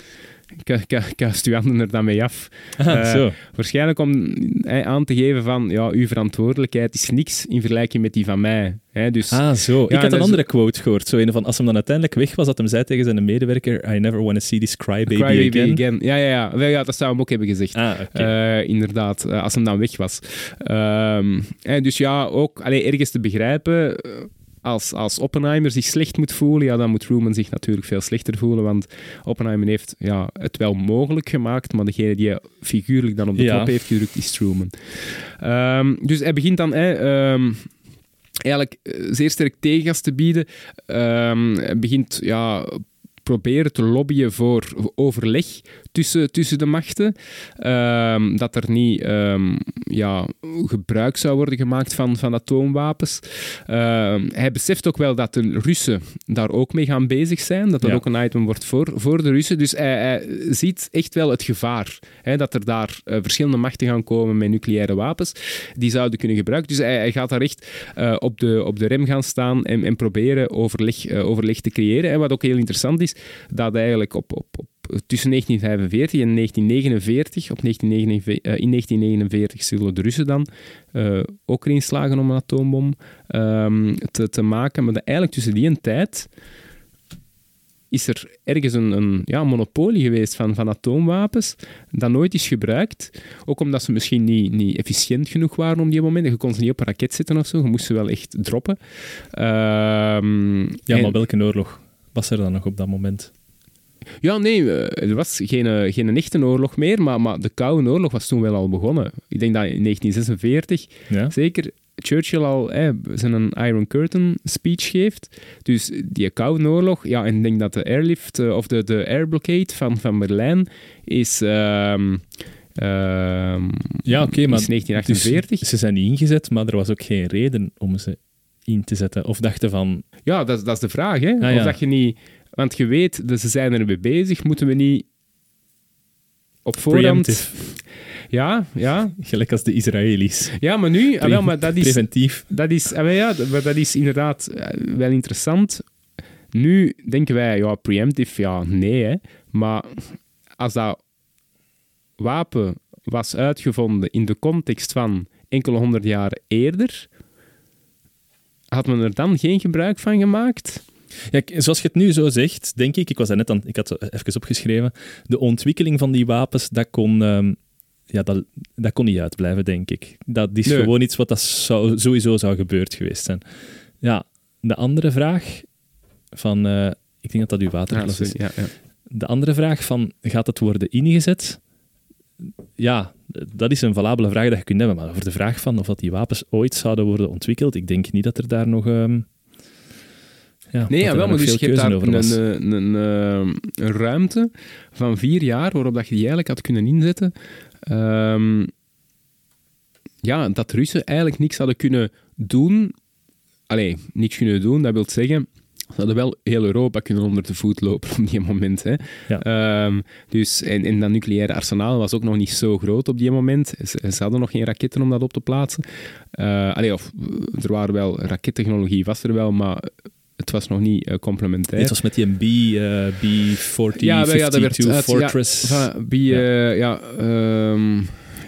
kast uw handen er dan mee af. Ah, uh, zo. Waarschijnlijk om eh, aan te geven van, ja, uw verantwoordelijkheid is niks in vergelijking met die van mij. Dus, ah, zo. Ja, ik had een andere quote gehoord. Zo een van, als hem dan uiteindelijk weg was, dat hem zei tegen zijn medewerker, I never want to see this crybaby cry again. again. Ja, ja, ja. Ja, dat zou hem ook hebben gezegd. Ah, okay. uh, inderdaad, uh, als hem dan weg was. Um, dus ja, ook allee, ergens te begrijpen als, als Oppenheimer zich slecht moet voelen, ja, dan moet Truman zich natuurlijk veel slechter voelen, want Oppenheimer heeft ja, het wel mogelijk gemaakt, maar degene die figuurlijk dan op de ja. knop heeft gedrukt, is Truman. Um, dus hij begint dan... Um, eigenlijk zeer sterk tegengas te bieden. Um, hij begint ja, proberen te lobbyen voor overleg tussen, tussen de machten. Um, dat er niet um, ja, gebruik zou worden gemaakt van, van atoomwapens. Um, hij beseft ook wel dat de Russen daar ook mee gaan bezig zijn. Dat dat ja. ook een item wordt voor, voor de Russen. Dus hij, hij ziet echt wel het gevaar hè, dat er daar uh, verschillende machten gaan komen met nucleaire wapens. Die zouden kunnen gebruiken. Dus hij, hij gaat daar echt uh, op, de, op de rem gaan staan en, en proberen overleg, uh, overleg te creëren. En wat ook heel interessant is, dat eigenlijk op, op, op tussen 1945 en 1949, op 1949 uh, in 1949 zullen de Russen dan uh, ook erin slagen om een atoombom um, te, te, maken. Maar de, eigenlijk tussen die en tijd is er ergens een, een ja, monopolie geweest van, van atoomwapens dat nooit is gebruikt. Ook omdat ze misschien niet, niet efficiënt genoeg waren op die moment. Je kon ze niet op een raket zetten of zo. Je moest ze wel echt droppen. Um, ja, maar welke oorlog was er dan nog op dat moment? Ja, nee, er was geen, geen echte oorlog meer, maar, maar de Koude Oorlog was toen wel al begonnen. Ik denk dat in 1946, ja? zeker, Churchill al hè, zijn een Iron Curtain speech geeft. Dus die Koude Oorlog, ja, en ik denk dat de airlift uh, of de, de airblockade van, van Berlijn is. ehm ehm, Ja, oké, maar is 1948. Dus ze zijn niet ingezet, maar er was ook geen reden om ze in te zetten. Of dachten van, Ja, dat, is- dat is de vraag, hè? Ah, ja. Of dat je niet... Want je weet, dat ze zijn er mee bezig, moeten we niet op voorhand... preemptive, Ja, ja. gelijk als de Israëli's. Ja, maar nu... ah, wel, maar dat is, Preventief. dat is, ah, wel ja, dat- maar dat is inderdaad eh, wel interessant. Nu denken wij, ja, preemptive, ja, nee, hè. Maar als dat wapen was uitgevonden in de context van enkele honderd jaar eerder, had men er dan geen gebruik van gemaakt? Ja, zoals je het nu zo zegt, denk ik, ik was daar net aan, ik had het even opgeschreven, de ontwikkeling van die wapens, dat kon, ehm, ja, dat, dat kon niet uitblijven, denk ik. Dat is Nee. gewoon iets wat dat zou, sowieso zou gebeurd geweest zijn. Ja, de andere vraag van, eh, ik denk dat dat uw waterglas is. ja, ja. De andere vraag van, gaat het worden ingezet? Ja, dat is een valabele vraag dat je kunt hebben, maar voor de vraag van of dat die wapens ooit zouden worden ontwikkeld, ik denk niet dat er daar nog... ehm, ja, Nee, ja, wel, maar dus je hebt daar een, een, een, eh, een ruimte van vier jaar waarop dat je die eigenlijk had kunnen inzetten. Ehm, ja, dat Russen eigenlijk niks hadden kunnen doen. Allee, niks kunnen doen, dat wil zeggen... Ze hadden wel heel Europa kunnen onder de voet lopen op die moment. Hè. Ja. Ehm, dus, en, en dat nucleaire arsenaal was ook nog niet zo groot op die moment. Ze, ze hadden nog geen raketten om dat op te plaatsen. Eh, allee, of, er waren wel, rakettechnologie was er wel, maar het was nog niet eh, complementair. Dit was met die B, eh, B40, ja, ja, dat werd 52 uit- Fortress. Ja, van, eh, ja, ehm,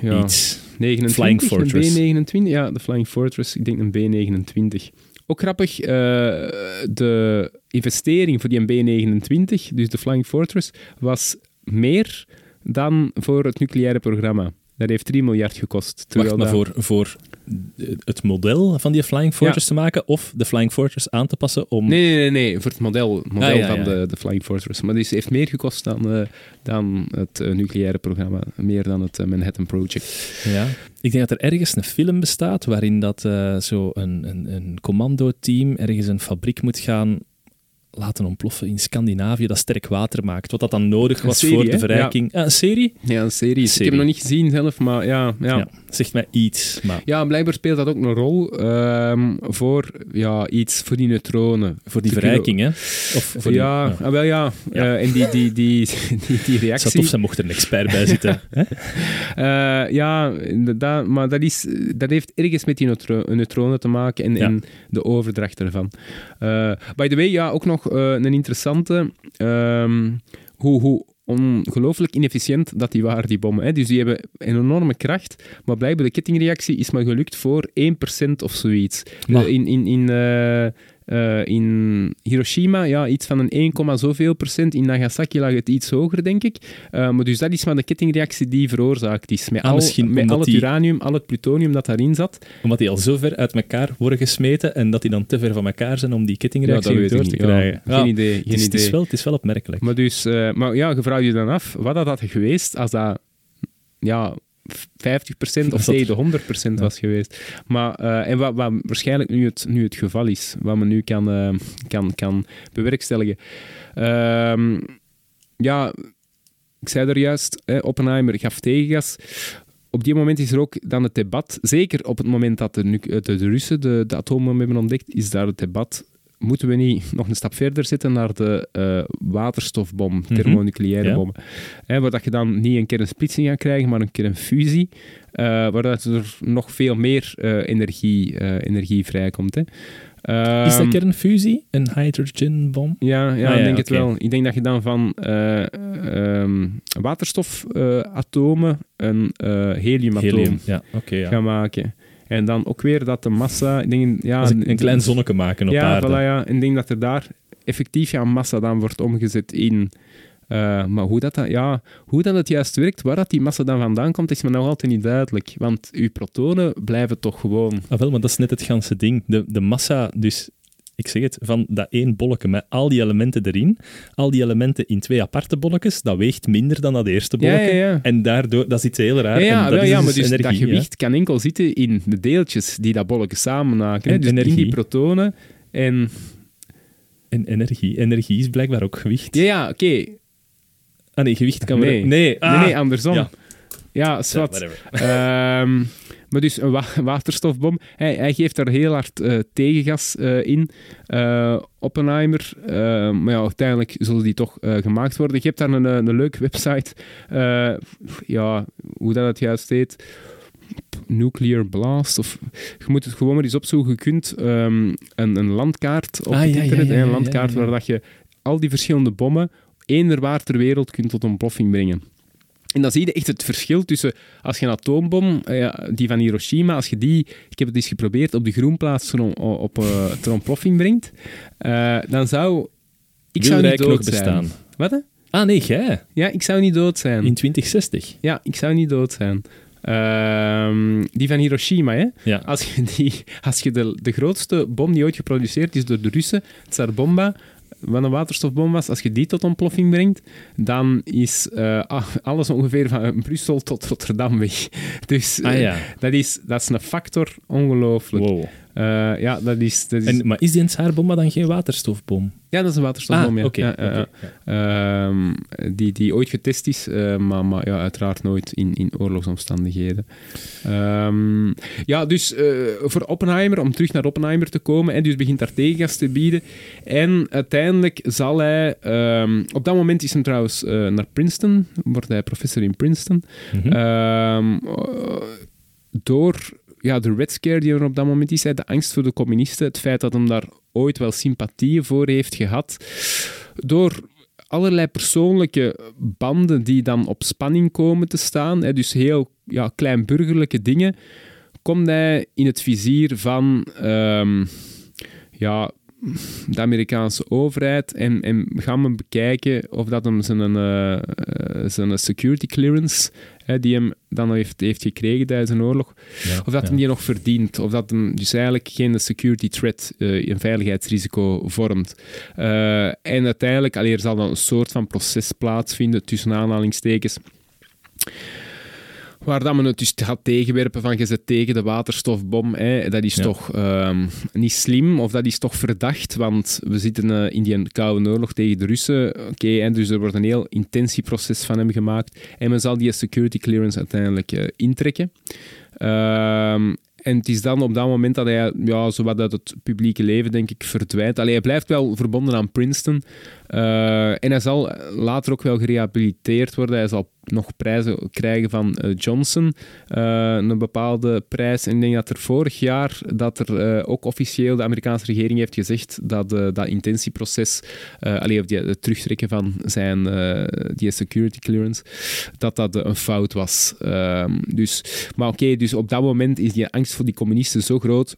ja, Iets. 29, Flying Fortress. een B29, ja, de Flying Fortress, ik denk een B29. Ook grappig, de investering voor die B29, dus de Flying Fortress, was meer dan voor het nucleaire programma. Dat heeft 3 miljard gekost. Wacht, maar dat- voor, voor het model van die Flying Fortress te maken of de Flying Fortress aan te passen om... Nee, nee, nee, nee, voor het model, model Ah, ja, van ja. De, de Flying Fortress. Maar die heeft meer gekost dan, eh, dan het eh, nucleaire programma. Meer dan het eh, Manhattan Project. Ja. Ik denk dat er ergens een film bestaat waarin dat zo een, een, een commando-team ergens een fabriek moet gaan laten ontploffen in Scandinavië dat sterk water maakt. Wat dat dan nodig was serie, voor de verrijking. Ja. een serie? Ja, een serie. Ik Serie. heb hem nog niet gezien zelf, maar ja. Ja, Ja. ja. Zegt mij iets, maar blijkbaar speelt dat ook een rol ehm, voor ja, iets voor die neutronen. voor die verrijking, hè? Of voor ja, ja. ah, wel ja. Ja. Eh, en die, die, die, die, reactie. tof zijn mocht er een expert bij zitten. Eh, ja, inderdaad, maar dat, is, dat heeft ergens met die neutro- neutronen te maken en, Ja. en de overdracht ervan. Eh, by the way, ja, ook nog eh, een interessante. ehm, hoe, hoe ongelooflijk inefficiënt dat die waren, die bommen. Hè? Dus die hebben een enorme kracht, maar blijkbaar de kettingreactie is maar gelukt voor 1% of zoiets. Maar- Eh, in, in, in, eh, eh, in Hiroshima, ja, iets van een 1, zoveel procent. In Nagasaki lag het iets hoger, denk ik. Eh, maar dus dat is maar de kettingreactie die veroorzaakt is. Met, Ah, al, met al het die- uranium, al het plutonium dat daarin zat. Omdat die al zo ver uit elkaar worden gesmeten en dat die dan te ver van elkaar zijn om die kettingreactie door te Ja, krijgen. Geen Ja, idee. het, Geen is, het, idee. is wel, het is wel opmerkelijk. Maar, dus, eh, maar ja, je vraagt je dan af, wat had dat geweest als dat ja, 50% of tegen de 100% was geweest. Maar, eh, en wat, wat waarschijnlijk nu het, nu het geval is, wat men nu kan, eh, kan, kan bewerkstelligen. Ehm, ja, ik zei er juist, hè, Oppenheimer gaf tegengas. Op die moment is er ook dan het debat, zeker op het moment dat de, de, de Russen de, de atoombom hebben ontdekt, is daar het debat moeten we niet nog een stap verder zitten naar de eh, waterstofbom, thermonucleaire Ja. bommen. Hè, waar dat je dan niet een keer een splitsing gaat krijgen, maar een keer een fusie, eh, waar dat er nog veel meer eh, energie, energie vrijkomt. Hè. is dat Ehm, kernfusie? Een hydrogenbom? ja, ja, Ah, ik ja, denk het wel. Ik denk dat je dan van eh, ehm, waterstofatomen een heliumatoom Helium. Ja, ja. gaat maken. En dan ook weer dat de massa... Ik denk, ja, een, een klein zonneke maken op ja, aarde. Voilà, ja. En ik denk dat er daar effectief ja, massa dan wordt omgezet in... eh, maar hoe dat, ja, hoe dat het juist werkt, waar dat die massa dan vandaan komt, is me nog altijd niet duidelijk. Want uw protonen blijven toch gewoon... Ah, wel, maar dat is net het ganse ding. De, de massa, dus ik zeg het, van dat één bolletje met al die elementen erin, al die elementen in twee aparte bolletjes, dat weegt minder dan dat eerste bolletje. ja, ja. En daardoor, dat is iets heel raar. Ja, en dat wel, is ja dus maar dus energie, dat gewicht kan enkel zitten in de deeltjes die dat bolletje samen maken. hè. Dus in energie. die protonen. En En energie. Energie is blijkbaar ook gewicht. ja, ja oké. Ah nee, gewicht kan Nee. Nee, ah. Nee, nee, andersom. Ja. Ja, zwart. Maar dus een wa- waterstofbom. Hij, hij geeft daar heel hard eh, tegengas eh, in. Eh, Oppenheimer. maar ja, uiteindelijk zullen die toch gemaakt worden. Je hebt daar een, een leuke website. Ja, hoe dat het juist heet. Nuclear Blast. Of, je moet het gewoon maar eens opzoeken. Je kunt ehm, een, een landkaart op Ah, het ja, internet. ja, een landkaart waar dat je al die verschillende bommen eender waar ter wereld kunt tot ontploffing brengen. En dan zie je echt het verschil tussen als je een atoombom, eh, die van Hiroshima, als je die, ik heb het eens geprobeerd, op de groenplaats op, eh, ter ontploffing brengt, eh, dan zou ik zou niet dood nog zijn. bestaan. Wat? hè? Ah nee, jij. Ja, ik zou niet dood zijn. In 2060. Ja, ik zou niet dood zijn. Ehm, die van Hiroshima, hè? Ja. Als je, die, als je de, de grootste bom die ooit geproduceerd is door de Russen, Tsar Bomba, wat een waterstofbom was, als je die tot ontploffing brengt, dan is eh, ah, alles ongeveer van Brussel tot Rotterdam weg. Dus Ah eh, ja. dat, is, dat is een factor ongelooflijk. Wow. Eh, ja, dat is... Dat is En, maar is die Tsarbomba dan geen waterstofbom? ja, dat is een waterstofbom, ah, ja. Ja. Ehm, die, die ooit getest is, eh, maar, maar ja, uiteraard nooit in, in oorlogsomstandigheden. Ehm, ja, dus eh, voor Oppenheimer, om terug naar Oppenheimer te komen, en dus begint daar tegengas te bieden. En uiteindelijk zal hij... ehm, op dat moment is hij trouwens naar Princeton, wordt hij professor in Princeton. Mhm. Door ja, de Red Scare die er op dat moment is, de angst voor de communisten, het feit dat hem daar ooit wel sympathieën voor heeft gehad, door allerlei persoonlijke banden die dan op spanning komen te staan, dus heel ja, kleinburgerlijke dingen, komt hij in het vizier van ehm, ja, de Amerikaanse overheid en, en gaan we bekijken of dat hem zijn, eh, zijn security clearance, hè, die hem dan heeft, heeft gekregen tijdens een oorlog, Ja, of dat ja. hem die nog verdient, of dat hem dus eigenlijk geen security threat, eh, een veiligheidsrisico vormt. En uiteindelijk, allee, er zal dan een soort van proces plaatsvinden, tussen aanhalingstekens, waar dat men het dus gaat tegenwerpen van je zit tegen de waterstofbom. Hè. Dat is Ja. toch ehm, niet slim, of dat is toch verdacht, want we zitten eh, in die koude oorlog tegen de Russen. Oké, en dus er wordt een heel intentieproces van hem gemaakt. En men zal die security clearance uiteindelijk eh, intrekken. Ehm, en het is dan op dat moment dat hij ja, zowat uit het publieke leven, denk ik, verdwijnt. Allee, hij blijft wel verbonden aan Princeton. Eh, en hij zal later ook wel gerehabiliteerd worden. Hij zal nog prijzen krijgen van eh, Johnson, eh, een bepaalde prijs. En ik denk dat er vorig jaar dat er eh, ook officieel de Amerikaanse regering heeft gezegd dat dat intentieproces, eh allee, of die, het terugtrekken van zijn die security clearance, dat dat een fout was. Ehm, dus, maar oké, dus op dat moment is die angst voor die communisten zo groot.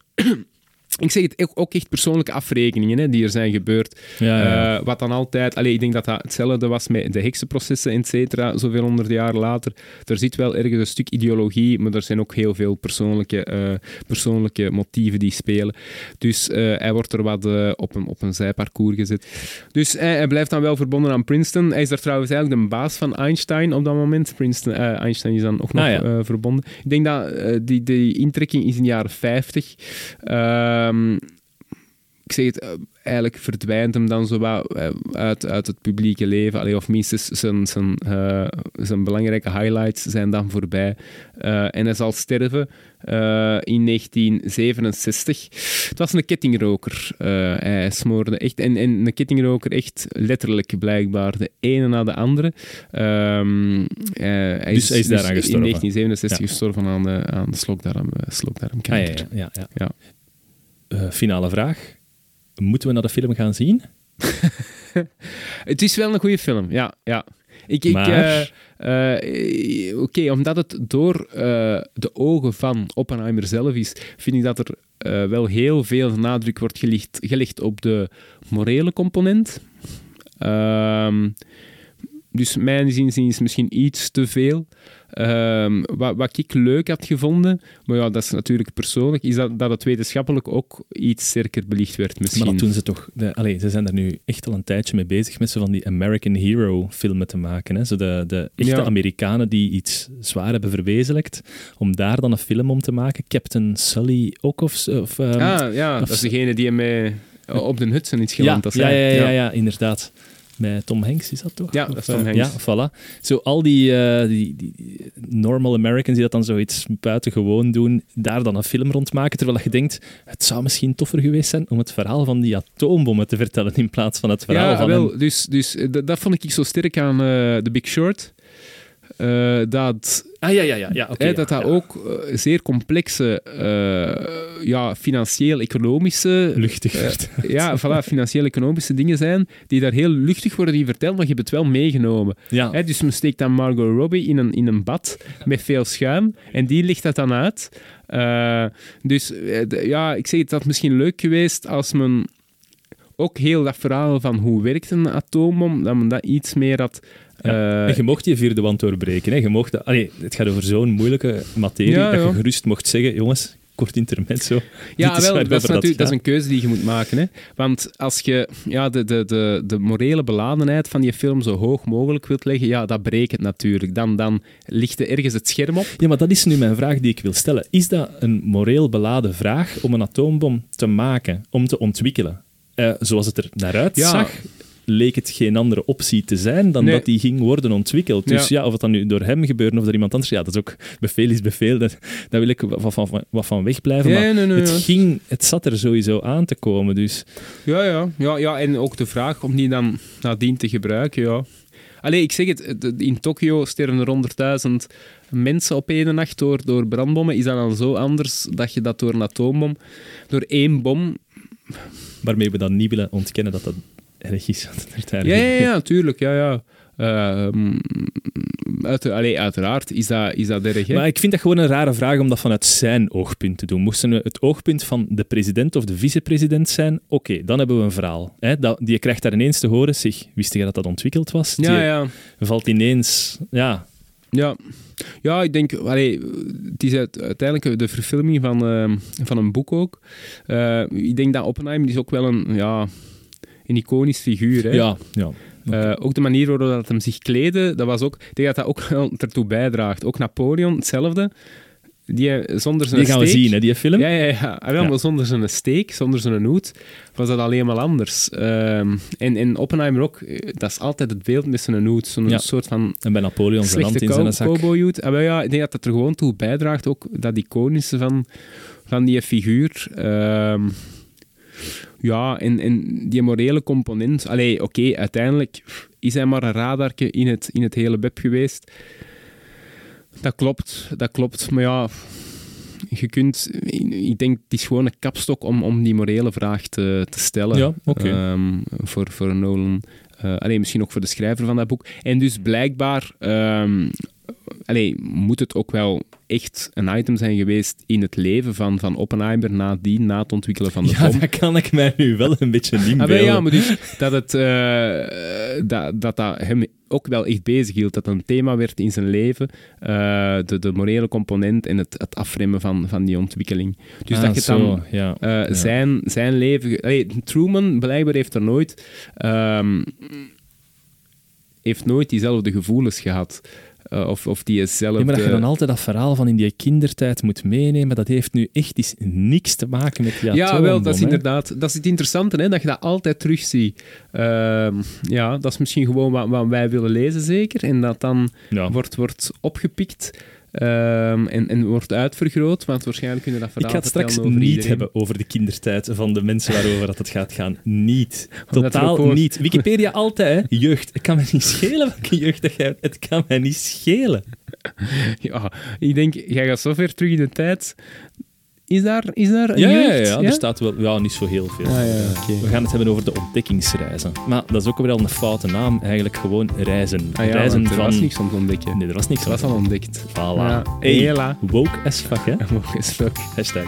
Ik zeg het ook- echt persoonlijke afrekeningen hè, die er zijn gebeurd. Ja, ja, ja. Eh, wat dan altijd... Allee, ik denk dat dat hetzelfde was met de heksenprocessen, et cetera, zoveel honderd jaar later. Er zit wel ergens een stuk ideologie, maar er zijn ook heel veel persoonlijke, eh, persoonlijke motieven die spelen. Dus eh, hij wordt er wat op, een, op een zijparcours gezet. Dus hij, blijft dan wel verbonden aan Princeton. Hij is daar trouwens eigenlijk de baas van Einstein op dat moment. Princeton, Einstein is dan ook nog Ah, ja. verbonden. Ik denk dat die, die intrekking is in de jaren 50. Ehm, ik zeg het, eh, eigenlijk verdwijnt hem dan zo wat eh, uit, uit het publieke leven. Allee, of minstens zijn, zijn, eh, zijn belangrijke highlights zijn dan voorbij. En hij zal sterven in 1967. Het was een kettingroker. Hij smoorde echt... En, en een kettingroker echt letterlijk blijkbaar. De ene na de andere. Ehm, eh, hij Dus hij is daaraan In gestorven. 1967 Ja. gestorven aan de, aan de slokdarm, slokdarmkanker. Ah, ja, ja, ja, Eh, finale vraag. Moeten we naar de film gaan zien? Het is wel een goede film, ja. ja. Ik, ik, Maar? eh, eh, Oké, omdat het door de ogen van Oppenheimer zelf is, vind ik dat er wel heel veel nadruk wordt gelegd, gelegd op de morele component. Ehm, dus mijn zin is misschien iets te veel. Ehm, wat, wat ik leuk had gevonden, maar ja, dat is natuurlijk persoonlijk, is dat, dat het wetenschappelijk ook iets sterker belicht werd misschien. Maar dat doen ze toch... De, allee, ze zijn er nu echt al een tijdje mee bezig met zo van die American Hero filmen te maken. Hè? Zo de, de echte Ja. Amerikanen die iets zwaar hebben verwezenlijkt, om daar dan een film om te maken. Captain Sully ook of... of ehm, ah, ja, of dat is degene die mij eh, op de Hudson is ja, geland. ja, zei. ja, ja, ja, inderdaad. Met Tom Hanks is dat toch? Ja, dat is Tom eh, Hanks. Ja, voilà. Zo al die, eh, die, die normal Americans die dat dan zoiets buitengewoon doen, daar dan een film rond maken, terwijl je denkt, het zou misschien toffer geweest zijn om het verhaal van die atoombommen te vertellen in plaats van het verhaal Ja, van wel, een- dus, dus eh, dat, vond ik zo sterk aan The Big Short. Eh, dat Ah ja, ja, ja. ja, oké, hè, ja, dat, ja. ook eh, zeer complexe, eh, ja, financieel-economische luchtig ja, voilà, financieel-economische dingen zijn die daar heel luchtig worden die verteld, maar je hebt het wel meegenomen. ja. Hè, dus men steekt dan Margot Robbie in een, in een bad met veel schuim en die ligt dat dan uit. Eh, dus ja, ik zeg het, dat had misschien leuk geweest als men ook heel dat verhaal van hoe werkt een atoombom, dat men dat iets meer had... eh, en je mocht je vierde wand doorbreken. Hè. Je mocht, allee, het gaat over zo'n moeilijke materie Ja, dat je gerust mocht zeggen, jongens, kort intermezzo. Ja, wel, dat is, natuurlijk, dat is een keuze die je moet maken. Hè? Want als je ja, de, de, de, de morele beladenheid van die film zo hoog mogelijk wilt leggen, ja, dat breekt het natuurlijk. Dan, dan ligt er ergens het scherm op. Ja, maar dat is nu mijn vraag die ik wil stellen. Is dat een moreel beladen vraag om een atoombom te maken, om te ontwikkelen? Eh, zoals het er naar Ja. uitzag, leek het geen andere optie te zijn dan Nee. dat die ging worden ontwikkeld. Dus ja. Ja. of het dan nu door hem gebeurt of door iemand anders, ja, dat is ook bevel is bevel. Dat, daar wil ik wat van, wat van wegblijven. Ja, maar nee, nee, het, ging, het zat er sowieso aan te komen. Dus Ja, ja, ja, ja, en ook de vraag om die dan nadien te gebruiken, ja. Allee, ik zeg het, in Tokio sterven er 100.000 mensen op één nacht door, door brandbommen. Is dat dan zo anders dat je dat door een atoombom, door één bom... waarmee we dan niet willen ontkennen dat dat erg is. daar Ja, ja, ja, natuurlijk, ja, ja. Ehm, uit, allee, uiteraard is dat, is dat erg, hè. Maar ik vind dat gewoon een rare vraag om dat vanuit zijn oogpunt te doen. Moesten we het oogpunt van de president of de vicepresident zijn, oké, dan hebben we een verhaal. Hè? Dat, die krijgt daar ineens te horen, zeg, wist je dat dat ontwikkeld was? ja, Die ja. valt ineens, ja, Ja, ja ik denk, allee, het is uit- uiteindelijk de verfilming van, ehm, van een boek ook. Eh, ik denk dat Oppenheimer is ook wel een, ja, een iconisch figuur. Hè? ja, ja. Eh, ook de manier waarop dat hem zich kleedde, dat was ook, ik denk dat dat ook wel ertoe bijdraagt. Ook Napoleon, hetzelfde. Die eh, zonder zijn Die gaan we steek- zien, hè, die film. Ja, ja, ja. Ah, wel, Ja. maar zonder zijn steek, zonder zijn hoed, was dat alleen maar anders. Ehm, en, en Oppenheimer ook, eh, dat is altijd het beeld met zijn hoed. Zo'n Ja. soort van En bij Napoleon zijn hand in zijn zak. cowboyhoed. Ah, wel ja, ik denk dat dat er gewoon toe bijdraagt, ook dat iconische van, van die figuur. Ehm, ja, en, en die morele component. Allee, oké, uiteindelijk is hij maar een radarke in het, in het hele web geweest. Dat klopt, dat klopt. Maar ja, je kunt... Ik denk, het is gewoon een kapstok om, om die morele vraag te, te stellen. Ja, oké. Ehm, voor, voor Nolan. Eh alleen misschien ook voor de schrijver van dat boek. En dus blijkbaar allee, moet het ook wel echt een item zijn geweest in het leven van, van Oppenheimer nadien, na het ontwikkelen van de Ja, bom. dat kan ik mij nu wel een beetje Ah, inbeelden. wel, ja, maar dus dat, het, eh, dat, dat dat hem ook wel echt bezig hield. Dat een thema werd in zijn leven. eh, de, de morele component en het, het afremmen van, van die ontwikkeling. Dus Ah, dat je zo, dan ja. eh, Ja. zijn, zijn leven... Allee, Truman blijkbaar heeft er nooit... ehm, heeft nooit diezelfde gevoelens gehad. Eh, of, of diezelfde... Ja, maar dat je dan altijd dat verhaal van in die kindertijd moet meenemen, dat heeft nu echt eens niks te maken met die Ja, atoombom, wel, dat is hè. inderdaad... Dat is het interessante, hè, dat je dat altijd terugziet. Ehm, ja, dat is misschien gewoon wat, wat wij willen lezen, zeker. En dat dan Ja. wordt, wordt opgepikt ehm, en, en wordt uitvergroot, want waarschijnlijk kunnen we dat Ik verhaal ga het straks niet iedereen. hebben over de kindertijd van de mensen waarover dat het gaat gaan. Niet. Totaal niet. Wikipedia altijd, hè. Jeugd. Het kan mij niet schelen welke jeugd dat jij hebt. Het kan mij niet schelen. Ja, ik denk, jij gaat zo ver terug in de tijd. Is daar, is daar een Ja, ja, ja, er staat wel... Ja, niet zo heel veel. Ah. We gaan het hebben over de ontdekkingsreizen. Maar dat is ook weer al een foute naam. Eigenlijk gewoon reizen. Ah, ja, reizen er van... was niks om te ontdekken. Nee, er was niks Dat was al ontdekt. Voilà. Ja, Hey, hela. woke as fuck, hè? Is fuck. Hashtag.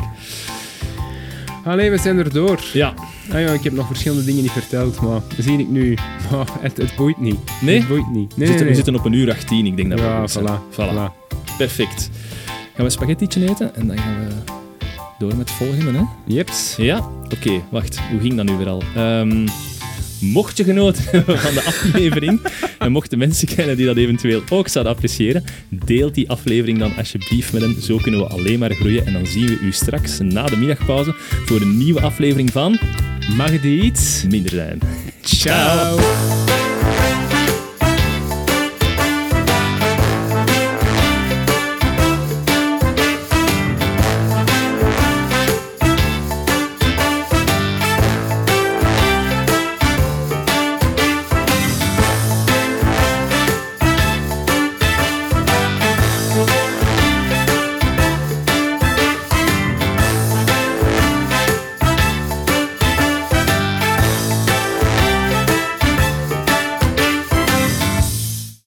Allee, we zijn er door. Ja. Ah ja, ik heb nog verschillende dingen niet verteld, maar zie ik nu. Maar het, het boeit niet. Nee? Het boeit niet. We, Nee, zitten, nee, we zitten op een uur 18, ik denk dat we Ja, voilà. Voilà. voilà. Perfect. Gaan we spaghettietje eten en dan gaan we door met het volgende, hè? Jeps. Ja? Oké, wacht. Hoe ging dat nu weer al? Ehm, mocht je genoten hebben van de aflevering en mochten mensen kennen die dat eventueel ook zouden appreciëren, deel die aflevering dan alsjeblieft met hen. Zo kunnen we alleen maar groeien en dan zien we u straks na de middagpauze voor een nieuwe aflevering van Mag het iets? Minder Zijn. Ciao.